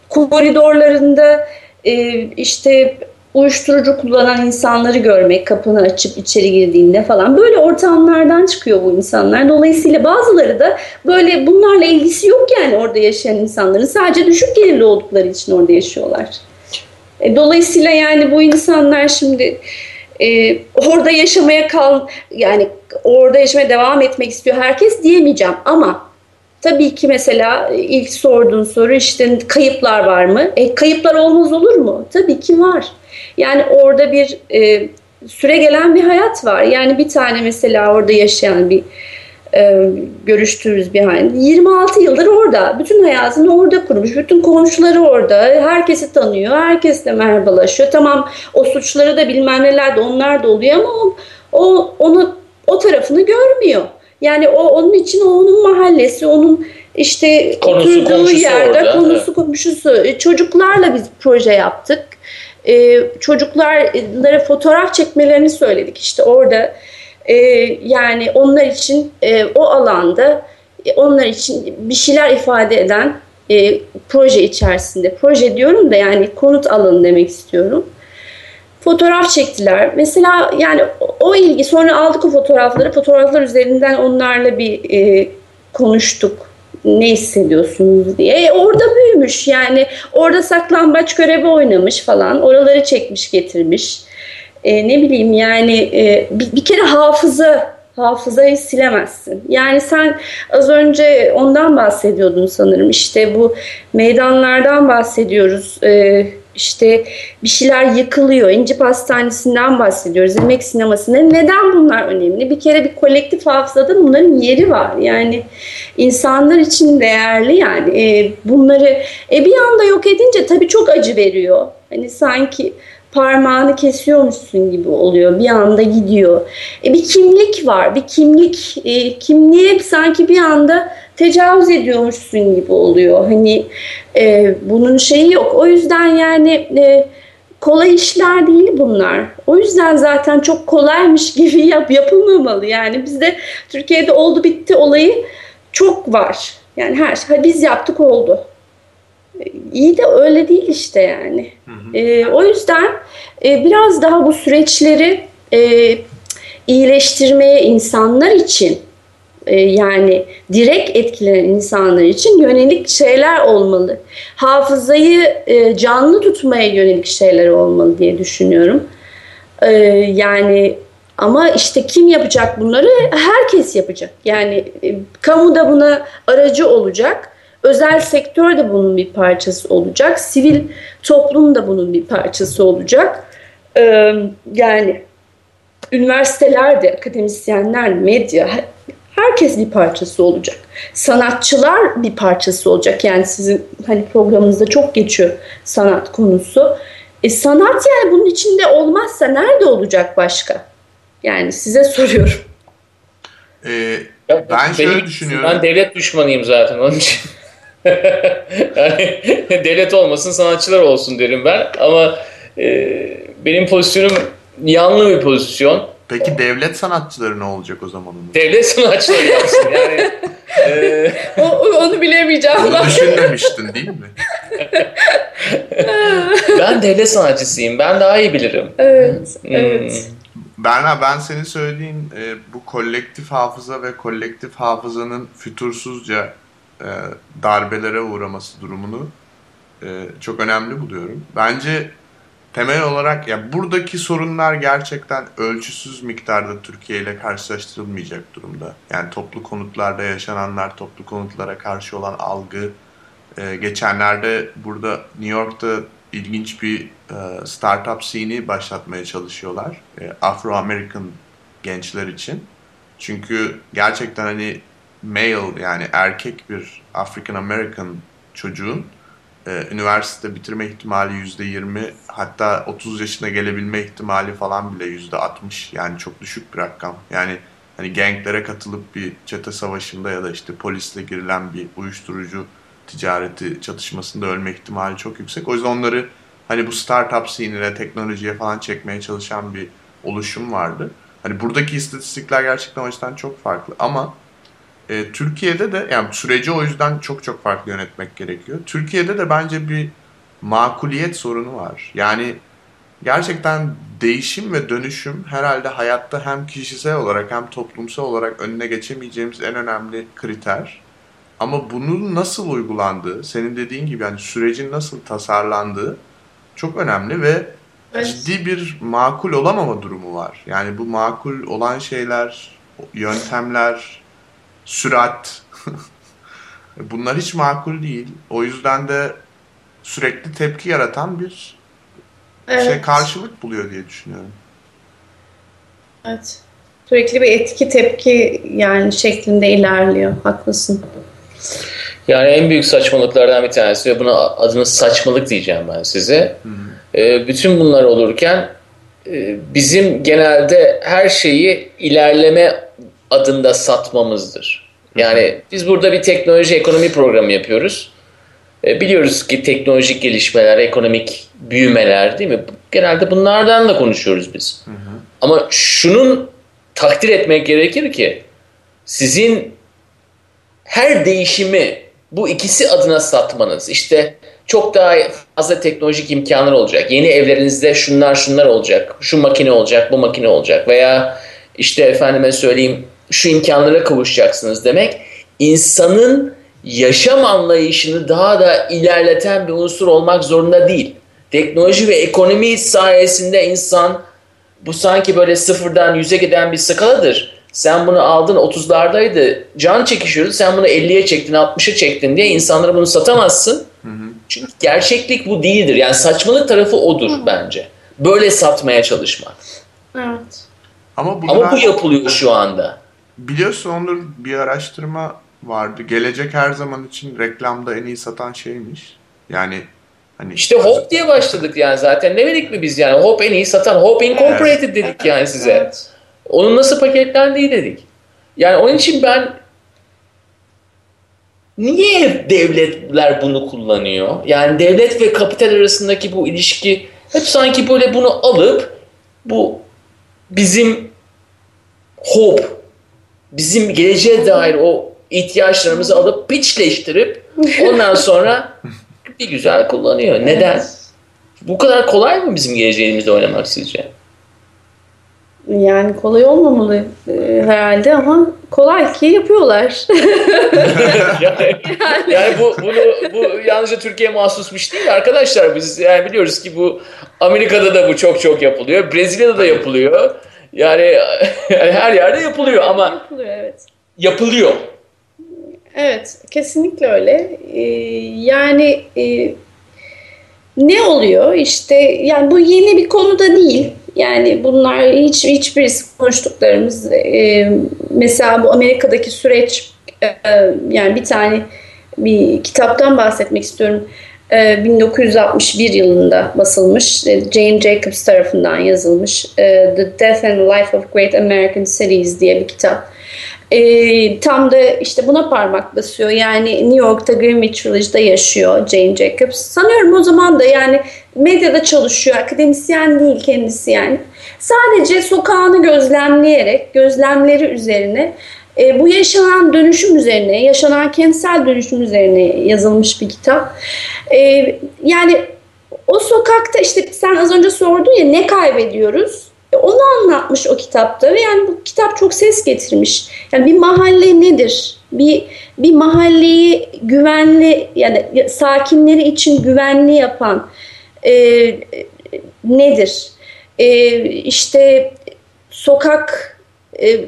koridorlarında e, işte uyuşturucu kullanan insanları görmek, kapını açıp içeri girdiğinde falan böyle ortamlardan çıkıyor bu insanlar. Dolayısıyla bazıları da böyle bunlarla ilgisi yok yani orada yaşayan insanların. Sadece düşük gelirli oldukları için orada yaşıyorlar. E, dolayısıyla yani bu insanlar şimdi e, orada yaşamaya kal yani orada yaşamaya devam etmek istiyor herkes diyemeyeceğim ama Tabii ki mesela ilk sorduğun soru işte kayıplar var mı? E, kayıplar olmaz olur mu? Tabii ki var. Yani orada bir e, süre gelen bir hayat var. Yani bir tane mesela orada yaşayan bir e, görüştüğümüz bir halde 26 yıldır orada. Bütün hayatını orada kurmuş. Bütün komşuları orada. Herkesi tanıyor. Herkesle merhabalaşıyor. Tamam o suçları da bilmem neler de onlar da oluyor ama o, o onu o tarafını görmüyor. Yani o onun için o onun mahallesi, onun işte konusu, oturduğu yerde orada, konusu komşusu. E, çocuklarla biz proje yaptık. Ee, çocuklara fotoğraf çekmelerini söyledik. İşte orada e, yani onlar için e, o alanda e, onlar için bir şeyler ifade eden e, proje içerisinde. Proje diyorum da yani konut alanı demek istiyorum fotoğraf çektiler. Mesela yani o ilgi sonra aldık o fotoğrafları. Fotoğraflar üzerinden onlarla bir e, konuştuk. Ne hissediyorsunuz diye. E, orada büyümüş yani orada saklambaç görevi oynamış falan. Oraları çekmiş getirmiş. E, ne bileyim yani e, bir, bir kere hafıza hafızayı silemezsin. Yani sen az önce ondan bahsediyordun sanırım. İşte bu meydanlardan bahsediyoruz. Ee, işte bir şeyler yıkılıyor. İnci Pastanesi'nden bahsediyoruz. Emek sinemasında. Neden bunlar önemli? Bir kere bir kolektif hafızada bunların yeri var. Yani insanlar için değerli yani. E, bunları e, bir anda yok edince tabii çok acı veriyor. Hani sanki parmağını kesiyormuşsun gibi oluyor. Bir anda gidiyor. E, bir kimlik var. Bir kimlik e, kimliğe sanki bir anda tecavüz ediyormuşsun gibi oluyor. Hani e, bunun şeyi yok. O yüzden yani e, kolay işler değil bunlar. O yüzden zaten çok kolaymış [LAUGHS] gibi yap yapılmamalı. Yani bizde Türkiye'de oldu bitti olayı çok var. Yani her şey biz yaptık oldu. E, iyi de öyle değil işte yani. Hı hı. E, o yüzden e, biraz daha bu süreçleri e, iyileştirmeye insanlar için yani direkt etkilenen insanlar için yönelik şeyler olmalı. Hafızayı e, canlı tutmaya yönelik şeyler olmalı diye düşünüyorum. E, yani ama işte kim yapacak bunları? Herkes yapacak. Yani kamu da buna aracı olacak. Özel sektör de bunun bir parçası olacak. Sivil toplum da bunun bir parçası olacak. Yani üniversiteler de, akademisyenler, medya herkes bir parçası olacak. Sanatçılar bir parçası olacak. Yani sizin hani programınızda çok geçiyor sanat konusu. E sanat yani bunun içinde olmazsa nerede olacak başka? Yani size soruyorum. Ee, ben Benim, şöyle düşünüyorum. Ben devlet düşmanıyım zaten onun için. [LAUGHS] yani devlet olmasın sanatçılar olsun derim ben ama e, benim pozisyonum yanlı bir pozisyon. Peki devlet sanatçıları ne olacak o zaman? Devlet sanatçıları yapsın yani. [LAUGHS] e... o, onu bilemeyeceğim. Onu düşünmemiştin değil mi? [LAUGHS] ben devlet sanatçısıyım. Ben daha iyi bilirim. Evet. Hmm. evet. Berna ben senin söylediğin e, bu kolektif hafıza ve kolektif hafızanın fütursuzca e, darbelere uğraması durumunu e, çok önemli buluyorum. Bence temel olarak ya buradaki sorunlar gerçekten ölçüsüz miktarda Türkiye ile karşılaştırılmayacak durumda. Yani toplu konutlarda yaşananlar, toplu konutlara karşı olan algı. Ee, geçenlerde burada New York'ta ilginç bir e, startup scene'i başlatmaya çalışıyorlar. E, Afro-American gençler için. Çünkü gerçekten hani male yani erkek bir African American çocuğun e, üniversite bitirme ihtimali yüzde yirmi hatta 30 yaşına gelebilme ihtimali falan bile yüzde 60 yani çok düşük bir rakam. Yani hani genglere katılıp bir çete savaşında ya da işte polisle girilen bir uyuşturucu ticareti çatışmasında ölme ihtimali çok yüksek. O yüzden onları hani bu startup scene'ine, teknolojiye falan çekmeye çalışan bir oluşum vardı. Hani buradaki istatistikler gerçekten o yüzden çok farklı ama e, Türkiye'de de yani süreci o yüzden çok çok farklı yönetmek gerekiyor. Türkiye'de de bence bir makuliyet sorunu var. Yani gerçekten değişim ve dönüşüm herhalde hayatta hem kişisel olarak hem toplumsal olarak önüne geçemeyeceğimiz en önemli kriter. Ama bunun nasıl uygulandığı, senin dediğin gibi yani sürecin nasıl tasarlandığı çok önemli ve evet. ciddi bir makul olamama durumu var. Yani bu makul olan şeyler, yöntemler, sürat [LAUGHS] bunlar hiç makul değil. O yüzden de sürekli tepki yaratan bir evet. şey karşılık buluyor diye düşünüyorum. Evet. Sürekli bir etki tepki yani şeklinde ilerliyor. Haklısın. Yani en büyük saçmalıklardan bir tanesi ve buna adını saçmalık diyeceğim ben size. Hı hı. E, bütün bunlar olurken e, bizim genelde her şeyi ilerleme adında satmamızdır. Yani biz burada bir teknoloji ekonomi programı yapıyoruz. E, biliyoruz ki teknolojik gelişmeler, ekonomik büyümeler değil mi? Genelde bunlardan da konuşuyoruz biz. Hı hı. Ama şunun takdir etmek gerekir ki sizin her değişimi bu ikisi adına satmanız işte çok daha fazla teknolojik imkanlar olacak. Yeni evlerinizde şunlar şunlar olacak. Şu makine olacak, bu makine olacak veya işte efendime söyleyeyim şu imkanlara kavuşacaksınız demek insanın yaşam anlayışını daha da ilerleten bir unsur olmak zorunda değil. Teknoloji ve ekonomi sayesinde insan bu sanki böyle sıfırdan yüze giden bir skaladır. Sen bunu aldın 30'lardaydı can çekişiyordu sen bunu 50'ye çektin 60'a çektin diye insanlara bunu satamazsın. Hı hı. Çünkü gerçeklik bu değildir. Yani saçmalık tarafı odur hı. bence. Böyle satmaya çalışmak. Evet. Ama, bunlar... Ama bu yapılıyor şu anda. Biliyorsun Onur bir araştırma vardı. Gelecek her zaman için reklamda en iyi satan şeymiş. Yani hani işte Hop diye başladık yani zaten. Ne dedik mi biz yani? Hop en iyi satan. Hop Incorporated evet. dedik yani size. Evet. Onun nasıl paketlendiği dedik. Yani onun için ben niye devletler bunu kullanıyor? Yani devlet ve kapital arasındaki bu ilişki hep sanki böyle bunu alıp bu bizim hope, bizim geleceğe dair o ihtiyaçlarımızı alıp piçleştirip [LAUGHS] ondan sonra bir güzel kullanıyor. Neden? Bu kadar kolay mı bizim geleceğimizde oynamak sizce? Yani kolay olmamalı e, herhalde ama kolay ki yapıyorlar. [LAUGHS] yani, yani bu bunu bu yalnızca Türkiye mahsusmuş değil arkadaşlar. Biz yani biliyoruz ki bu Amerika'da da bu çok çok yapılıyor. Brezilya'da da yapılıyor. Yani, [LAUGHS] her yerde yapılıyor ama yapılıyor evet. Yapılıyor. Evet, kesinlikle öyle. Ee, yani e, ne oluyor? İşte yani bu yeni bir konu da değil. Yani bunlar hiç hiçbirisi konuştuklarımız. E, mesela bu Amerika'daki süreç e, yani bir tane bir kitaptan bahsetmek istiyorum. 1961 yılında basılmış, Jane Jacobs tarafından yazılmış The Death and Life of Great American Cities diye bir kitap e, tam da işte buna parmak basıyor. Yani New York'ta Greenwich Village'da yaşıyor Jane Jacobs. Sanıyorum o zaman da yani medyada çalışıyor. Akademisyen değil kendisi yani. Sadece sokağını gözlemleyerek, gözlemleri üzerine e, bu yaşanan dönüşüm üzerine, yaşanan kentsel dönüşüm üzerine yazılmış bir kitap. E, yani o sokakta işte sen az önce sordun ya ne kaybediyoruz? E, onu anlatmış o kitapta ve yani bu kitap çok ses getirmiş. Yani bir mahalle nedir? Bir bir mahalleyi güvenli yani sakinleri için güvenli yapan e, nedir? E, işte sokak e,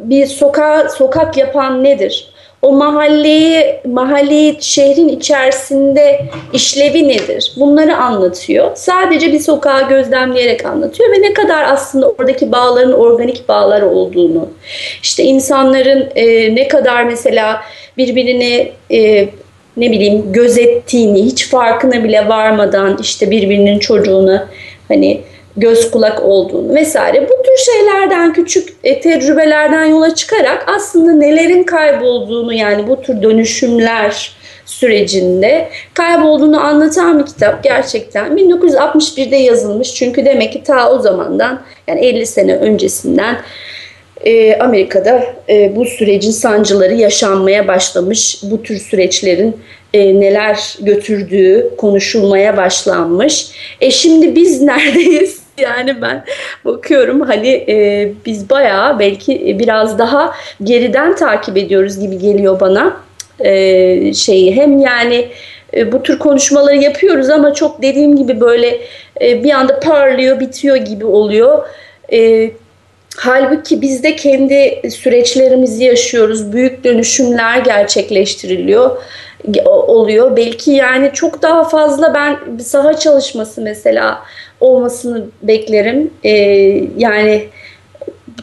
bir sokak sokak yapan nedir? o mahalleyi, mahalleyi şehrin içerisinde işlevi nedir? Bunları anlatıyor. Sadece bir sokağı gözlemleyerek anlatıyor ve ne kadar aslında oradaki bağların organik bağlar olduğunu, işte insanların e, ne kadar mesela birbirini e, ne bileyim gözettiğini, hiç farkına bile varmadan işte birbirinin çocuğunu hani göz kulak olduğunu vesaire bu tür şeylerden küçük e, tecrübelerden yola çıkarak aslında nelerin kaybolduğunu yani bu tür dönüşümler sürecinde kaybolduğunu anlatan bir kitap gerçekten 1961'de yazılmış çünkü demek ki ta o zamandan yani 50 sene öncesinden e, Amerika'da e, bu sürecin sancıları yaşanmaya başlamış bu tür süreçlerin e, neler götürdüğü konuşulmaya başlanmış. E şimdi biz [LAUGHS] neredeyiz? [LAUGHS] Yani ben bakıyorum hani e, biz bayağı belki biraz daha geriden takip ediyoruz gibi geliyor bana e, şeyi. Hem yani e, bu tür konuşmaları yapıyoruz ama çok dediğim gibi böyle e, bir anda parlıyor, bitiyor gibi oluyor. E, halbuki biz de kendi süreçlerimizi yaşıyoruz. Büyük dönüşümler gerçekleştiriliyor oluyor. Belki yani çok daha fazla ben saha çalışması mesela olmasını beklerim. Ee, yani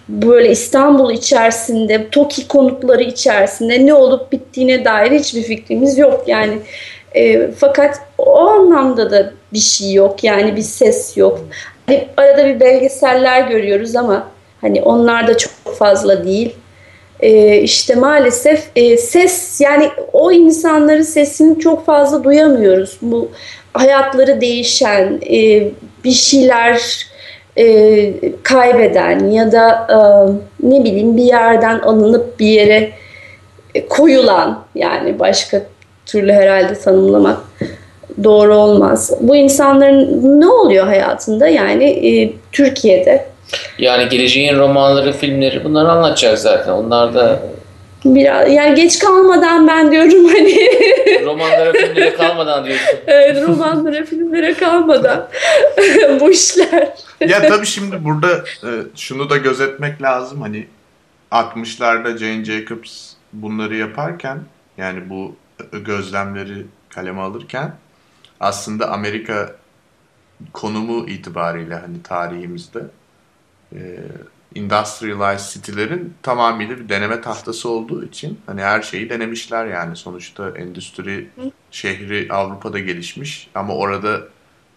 böyle İstanbul içerisinde, TOKİ konutları içerisinde ne olup bittiğine dair hiçbir fikrimiz yok. Yani e, fakat o anlamda da bir şey yok. Yani bir ses yok. Hani arada bir belgeseller görüyoruz ama hani onlar da çok fazla değil. E, işte maalesef e, ses yani o insanların sesini çok fazla duyamıyoruz. Bu hayatları değişen, e, bir şeyler e, kaybeden ya da e, ne bileyim bir yerden alınıp bir yere e, koyulan yani başka türlü herhalde tanımlamak doğru olmaz. Bu insanların ne oluyor hayatında yani e, Türkiye'de? Yani geleceğin romanları, filmleri bunları anlatacak zaten. Onlar da Biraz yani geç kalmadan ben diyorum hani [LAUGHS] romanlara filmlere kalmadan diyorsun. evet, romanlara filmlere kalmadan [LAUGHS] bu işler. ya tabii şimdi burada e, şunu da gözetmek lazım hani 60'larda Jane Jacobs bunları yaparken yani bu gözlemleri kaleme alırken aslında Amerika konumu itibariyle hani tarihimizde e, industrialized city'lerin tamamıyla bir deneme tahtası olduğu için hani her şeyi denemişler yani sonuçta endüstri şehri Avrupa'da gelişmiş ama orada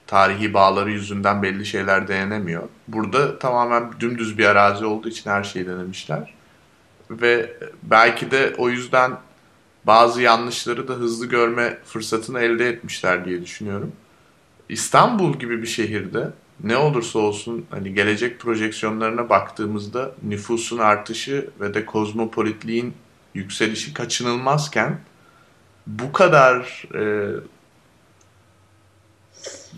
tarihi bağları yüzünden belli şeyler denenemiyor. Burada tamamen dümdüz bir arazi olduğu için her şeyi denemişler. Ve belki de o yüzden bazı yanlışları da hızlı görme fırsatını elde etmişler diye düşünüyorum. İstanbul gibi bir şehirde ne olursa olsun hani gelecek projeksiyonlarına baktığımızda nüfusun artışı ve de kozmopolitliğin yükselişi kaçınılmazken bu kadar e,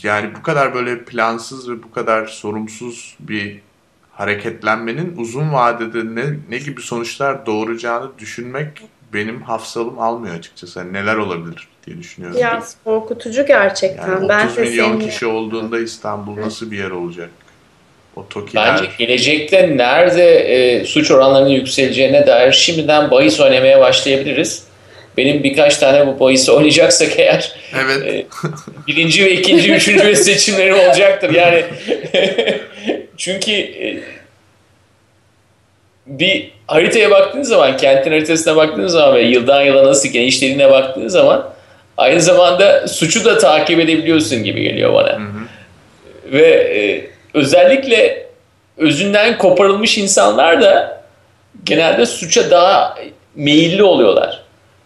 yani bu kadar böyle plansız ve bu kadar sorumsuz bir hareketlenmenin uzun vadede ne, ne gibi sonuçlar doğuracağını düşünmek benim hafsalım almıyor açıkçası. Yani neler olabilir diye düşünüyorum. Ya korkutucu gerçekten. Yani 30 ben milyon senin... kişi olduğunda İstanbul nasıl bir yer olacak? O Tokiler... Bence gelecekte nerede e, suç oranlarının yükseleceğine dair şimdiden bahis oynamaya başlayabiliriz. Benim birkaç tane bu bahisi oynayacaksak eğer evet. e, birinci ve ikinci, üçüncü [LAUGHS] ve seçimlerim olacaktır. Yani [LAUGHS] çünkü e, bir haritaya baktığınız zaman, kentin haritasına baktığınız zaman ve yıldan yıla nasıl genişlediğine baktığınız zaman aynı zamanda suçu da takip edebiliyorsun gibi geliyor bana. Hı hı. Ve e, özellikle özünden koparılmış insanlar da genelde suça daha meyilli oluyorlar.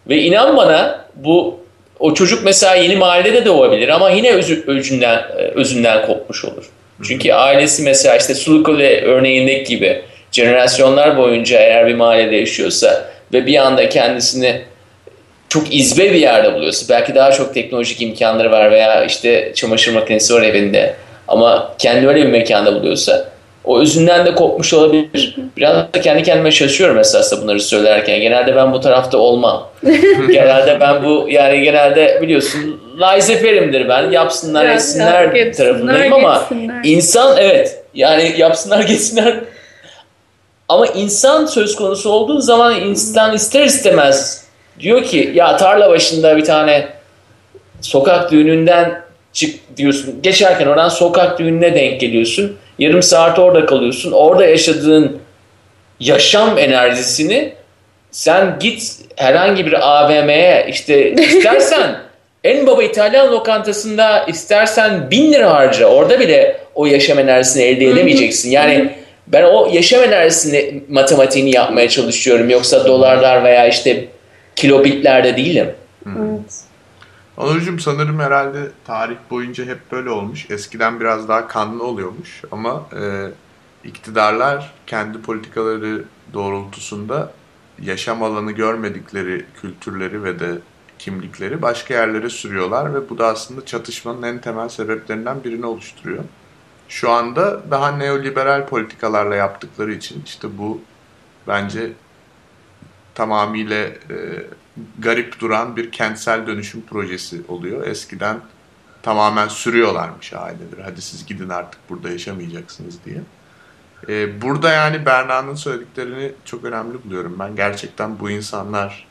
Ve inan bana bu o çocuk mesela yeni mahallede de doğabilir ama yine özü, özünden, e, özünden kopmuş olur. Çünkü ailesi mesela işte Sulukule örneğindeki gibi jenerasyonlar boyunca eğer bir mahallede yaşıyorsa ve bir anda kendisini çok izbe bir yerde buluyorsa belki daha çok teknolojik imkanları var veya işte çamaşır makinesi var evinde ama kendi öyle bir mekanda buluyorsa o özünden de kopmuş olabilir. Biraz da kendi kendime şaşıyorum esasında bunları söylerken. Genelde ben bu tarafta olmam. [LAUGHS] genelde ben bu yani genelde biliyorsun laizeferimdir ben. Yapsınlar ya, etsinler ya, tarafındayım ama insan evet yani yapsınlar [LAUGHS] geçsinler ama insan söz konusu olduğu zaman insan ister istemez diyor ki ya tarla başında bir tane sokak düğününden çık diyorsun. Geçerken oradan sokak düğününe denk geliyorsun. Yarım saat orada kalıyorsun. Orada yaşadığın yaşam enerjisini sen git herhangi bir AVM'ye işte istersen [LAUGHS] en baba İtalyan lokantasında istersen bin lira harca. Orada bile o yaşam enerjisini elde edemeyeceksin. Yani ben o yaşam enerjisini matematiğini yapmaya çalışıyorum. Yoksa dolarlar veya işte kilobitlerde değilim. Evet. Onurcuğum sanırım herhalde tarih boyunca hep böyle olmuş. Eskiden biraz daha kanlı oluyormuş ama e, iktidarlar kendi politikaları doğrultusunda yaşam alanı görmedikleri kültürleri ve de kimlikleri başka yerlere sürüyorlar ve bu da aslında çatışmanın en temel sebeplerinden birini oluşturuyor. Şu anda daha neoliberal politikalarla yaptıkları için işte bu bence tamamıyla e, garip duran bir kentsel dönüşüm projesi oluyor. Eskiden tamamen sürüyorlarmış aileleri. Hadi siz gidin artık burada yaşamayacaksınız diye. Ee, burada yani Berna'nın söylediklerini çok önemli buluyorum. Ben gerçekten bu insanlar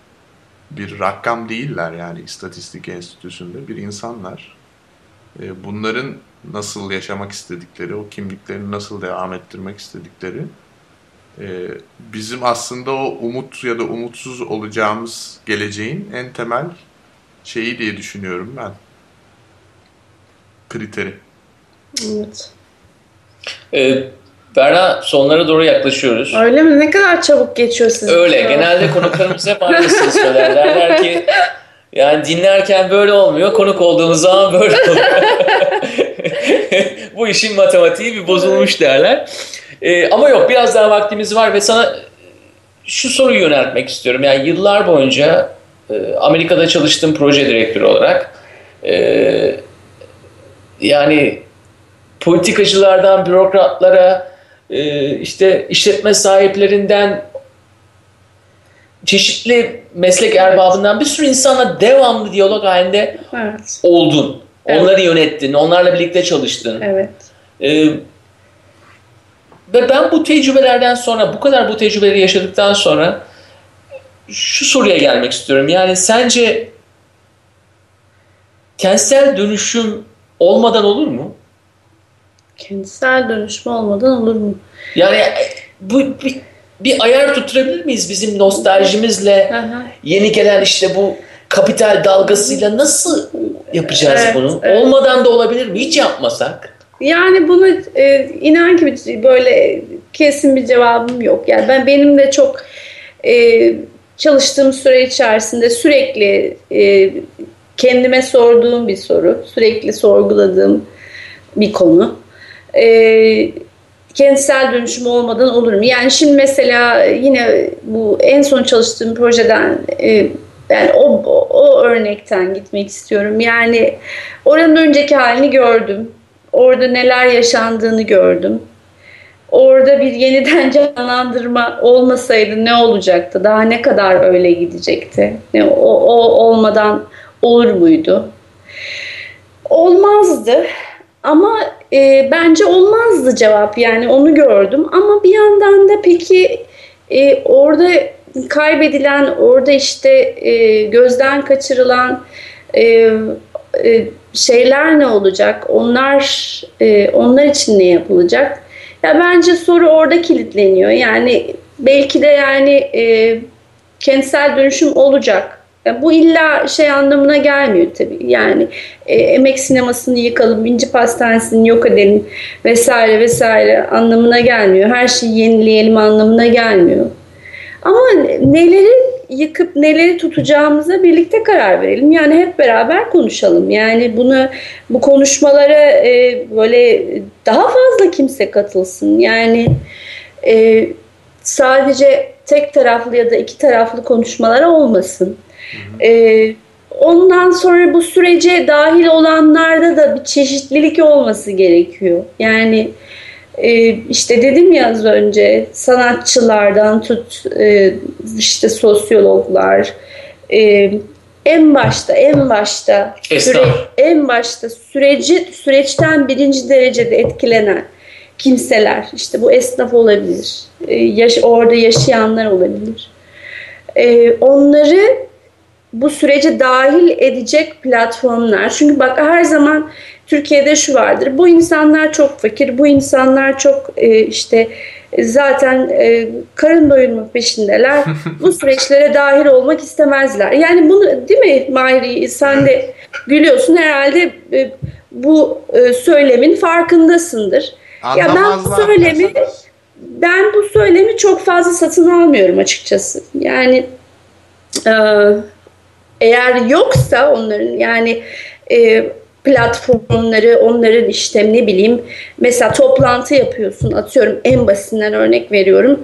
bir rakam değiller yani istatistik enstitüsünde bir insanlar. Ee, bunların nasıl yaşamak istedikleri, o kimliklerini nasıl devam ettirmek istedikleri e, bizim aslında o umut ya da umutsuz olacağımız geleceğin en temel şeyi diye düşünüyorum ben. Kriteri. Evet. Ee, Berna sonlara doğru yaklaşıyoruz. Öyle mi? Ne kadar çabuk geçiyor sizin. Öyle. Genelde konuklarımız hep aynısını söyler. Derler ki yani dinlerken böyle olmuyor. Konuk olduğumuz zaman böyle oluyor. Bu işin matematiği bir bozulmuş derler. Ee, ama yok biraz daha vaktimiz var ve sana şu soruyu yöneltmek istiyorum. Yani yıllar boyunca e, Amerika'da çalıştığım proje direktörü olarak e, yani politikacılardan bürokratlara e, işte işletme sahiplerinden çeşitli meslek erbabından bir sürü insanla devamlı diyalog halinde Evet. oldun. Evet. Onları yönettin, onlarla birlikte çalıştın. Evet. Ee, ve ben bu tecrübelerden sonra, bu kadar bu tecrübeleri yaşadıktan sonra şu soruya gelmek istiyorum. Yani sence kentsel dönüşüm olmadan olur mu? Kentsel dönüşme olmadan olur mu? Yani bu bir, bir ayar tutturabilir miyiz bizim nostaljimizle Aha. yeni gelen işte bu kapital dalgasıyla nasıl yapacağız Evet, bunu? evet. Olmadan da olabilir mi? Hiç yapmasak. Yani buna e, inan ki böyle kesin bir cevabım yok. Yani ben benim de çok e, çalıştığım süre içerisinde sürekli e, kendime sorduğum bir soru, sürekli sorguladığım bir konu. E, kentsel dönüşüm olmadan olur mu? Yani şimdi mesela yine bu en son çalıştığım projeden e, o, o, o örnekten gitmek istiyorum. Yani oranın önceki halini gördüm. Orada neler yaşandığını gördüm. Orada bir yeniden [LAUGHS] canlandırma olmasaydı ne olacaktı? Daha ne kadar öyle gidecekti? Ne, o, o olmadan olur muydu? Olmazdı. Ama e, bence olmazdı cevap. Yani onu gördüm. Ama bir yandan da peki e, orada kaybedilen, orada işte e, gözden kaçırılan e, e, şeyler ne olacak? Onlar e, onlar için ne yapılacak? Ya bence soru orada kilitleniyor. Yani belki de yani e, kentsel dönüşüm olacak. Ya bu illa şey anlamına gelmiyor tabii. Yani e, emek sinemasını yıkalım, İnci Pastanesi'ni yok edelim vesaire vesaire anlamına gelmiyor. Her şeyi yenileyelim anlamına gelmiyor. Ama neleri yıkıp neleri tutacağımıza birlikte karar verelim. Yani hep beraber konuşalım. Yani bunu bu konuşmalara e, böyle daha fazla kimse katılsın. Yani e, sadece tek taraflı ya da iki taraflı konuşmalar olmasın. E, ondan sonra bu sürece dahil olanlarda da bir çeşitlilik olması gerekiyor. Yani e, işte dedim ya az önce sanatçılardan tut e, işte sosyologlar e, en başta en başta Esnaf. en başta süreci süreçten birinci derecede etkilenen kimseler işte bu esnaf olabilir e, yaş, orada yaşayanlar olabilir e, onları bu sürece dahil edecek platformlar çünkü bak her zaman Türkiye'de şu vardır. Bu insanlar çok fakir, bu insanlar çok e, işte zaten e, karın doyurma peşindeler. [LAUGHS] bu süreçlere dahil olmak istemezler. Yani bunu değil mi Mahir? Sen de gülüyorsun herhalde e, bu e, söylemin farkındasındır. Ya ben bu söylemi ben bu söylemi çok fazla satın almıyorum açıkçası. Yani e, eğer yoksa onların yani e, platformları, onların işte ne bileyim mesela toplantı yapıyorsun atıyorum en basitinden örnek veriyorum.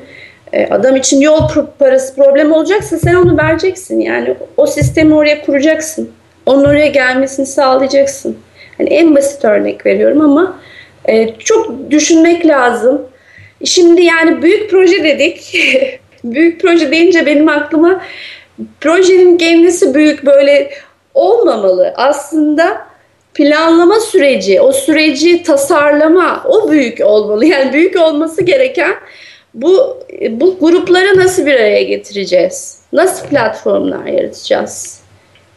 E, adam için yol parası problem olacaksa sen onu vereceksin. Yani o sistemi oraya kuracaksın. Onun oraya gelmesini sağlayacaksın. Yani en basit örnek veriyorum ama e, çok düşünmek lazım. Şimdi yani büyük proje dedik. [LAUGHS] büyük proje deyince benim aklıma projenin kendisi büyük böyle olmamalı. Aslında planlama süreci, o süreci tasarlama o büyük olmalı. [LAUGHS] Yani büyük olması gereken bu bu grupları nasıl bir araya getireceğiz? Nasıl platformlar yaratacağız?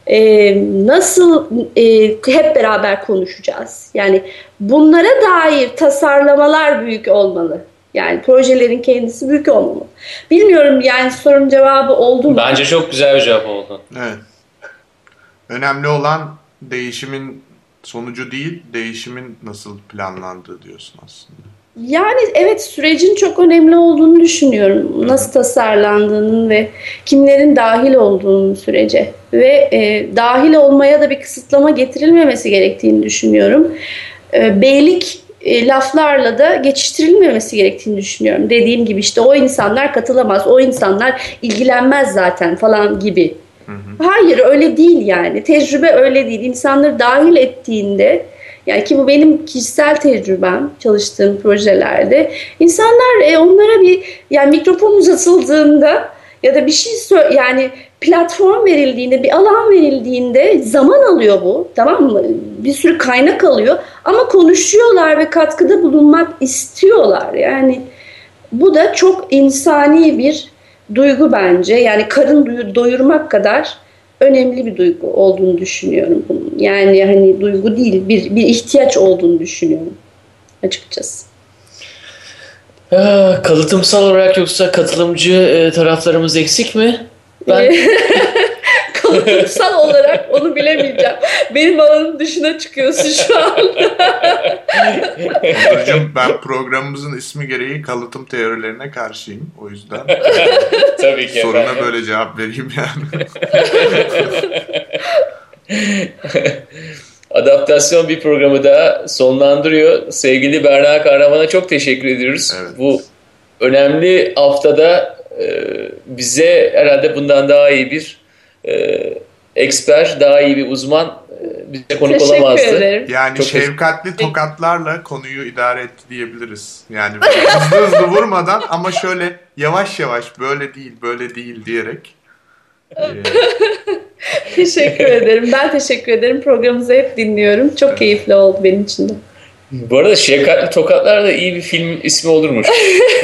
Ee, nasıl e, hep beraber konuşacağız? Yani bunlara dair tasarlamalar büyük olmalı. Yani projelerin kendisi büyük olmalı. Bilmiyorum yani sorun cevabı oldu mu? Bence çok güzel bir cevap oldu. Evet. Önemli olan değişimin sonucu değil, değişimin nasıl planlandığı diyorsun aslında. Yani evet sürecin çok önemli olduğunu düşünüyorum. Nasıl tasarlandığının ve kimlerin dahil olduğunun sürece. Ve e, dahil olmaya da bir kısıtlama getirilmemesi gerektiğini düşünüyorum. E, beylik e, laflarla da geçiştirilmemesi gerektiğini düşünüyorum. Dediğim gibi işte o insanlar katılamaz, o insanlar ilgilenmez zaten falan gibi. Hı hı. Hayır öyle değil yani. Tecrübe öyle değil. İnsanları dahil ettiğinde yani ki bu benim kişisel tecrübem çalıştığım projelerde. İnsanlar e, onlara bir yani mikrofon uzatıldığında ya da bir şey yani platform verildiğinde, bir alan verildiğinde zaman alıyor bu. Tamam mı? Bir sürü kaynak alıyor ama konuşuyorlar ve katkıda bulunmak istiyorlar. Yani bu da çok insani bir duygu bence. Yani karın doyurmak kadar önemli bir duygu olduğunu düşünüyorum bunun. Yani hani duygu değil, bir bir ihtiyaç olduğunu düşünüyorum açıkçası. Ee, kalıtımsal olarak yoksa katılımcı e, taraflarımız eksik mi? Ben [LAUGHS] kalıtımsal olarak onu bilemeyeceğim. Benim alanım dışına çıkıyorsun şu anda. [LAUGHS] Hocam ben programımızın ismi gereği kalıtım teorilerine karşıyım. O yüzden [LAUGHS] Tabii ki soruna efendim. böyle cevap vereyim yani. Adaptasyon bir programı daha sonlandırıyor. Sevgili Berna Kahraman'a çok teşekkür ediyoruz. Evet. Bu önemli haftada bize herhalde bundan daha iyi bir e, eksper, daha iyi bir uzman e, bize konuk Teşekkür olamazdı. ederim. Yani Çok şefkatli tokatlarla konuyu idare etti diyebiliriz. Yani hızlı hızlı vurmadan ama şöyle yavaş yavaş böyle değil böyle değil diyerek. e, [LAUGHS] Teşekkür ederim. Ben teşekkür ederim. Programınızı hep dinliyorum. Çok keyifli oldu benim için de. Bu arada Şefkatli Tokatlar da iyi bir film ismi olurmuş.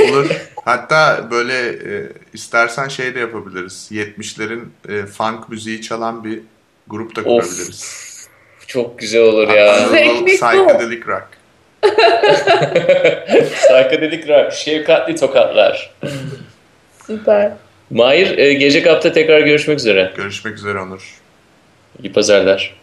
olur. [LAUGHS] Hatta böyle e, istersen şey de yapabiliriz. 70'lerin e, funk müziği çalan bir grup da kurabiliriz. Çok güzel olur ya. Psychedelic Rock. [LAUGHS] Psychedelic Rock, Şefkatli Tokatlar. Süper. Mahir, e, gelecek hafta tekrar görüşmek üzere. Görüşmek üzere Onur. İyi pazarlar.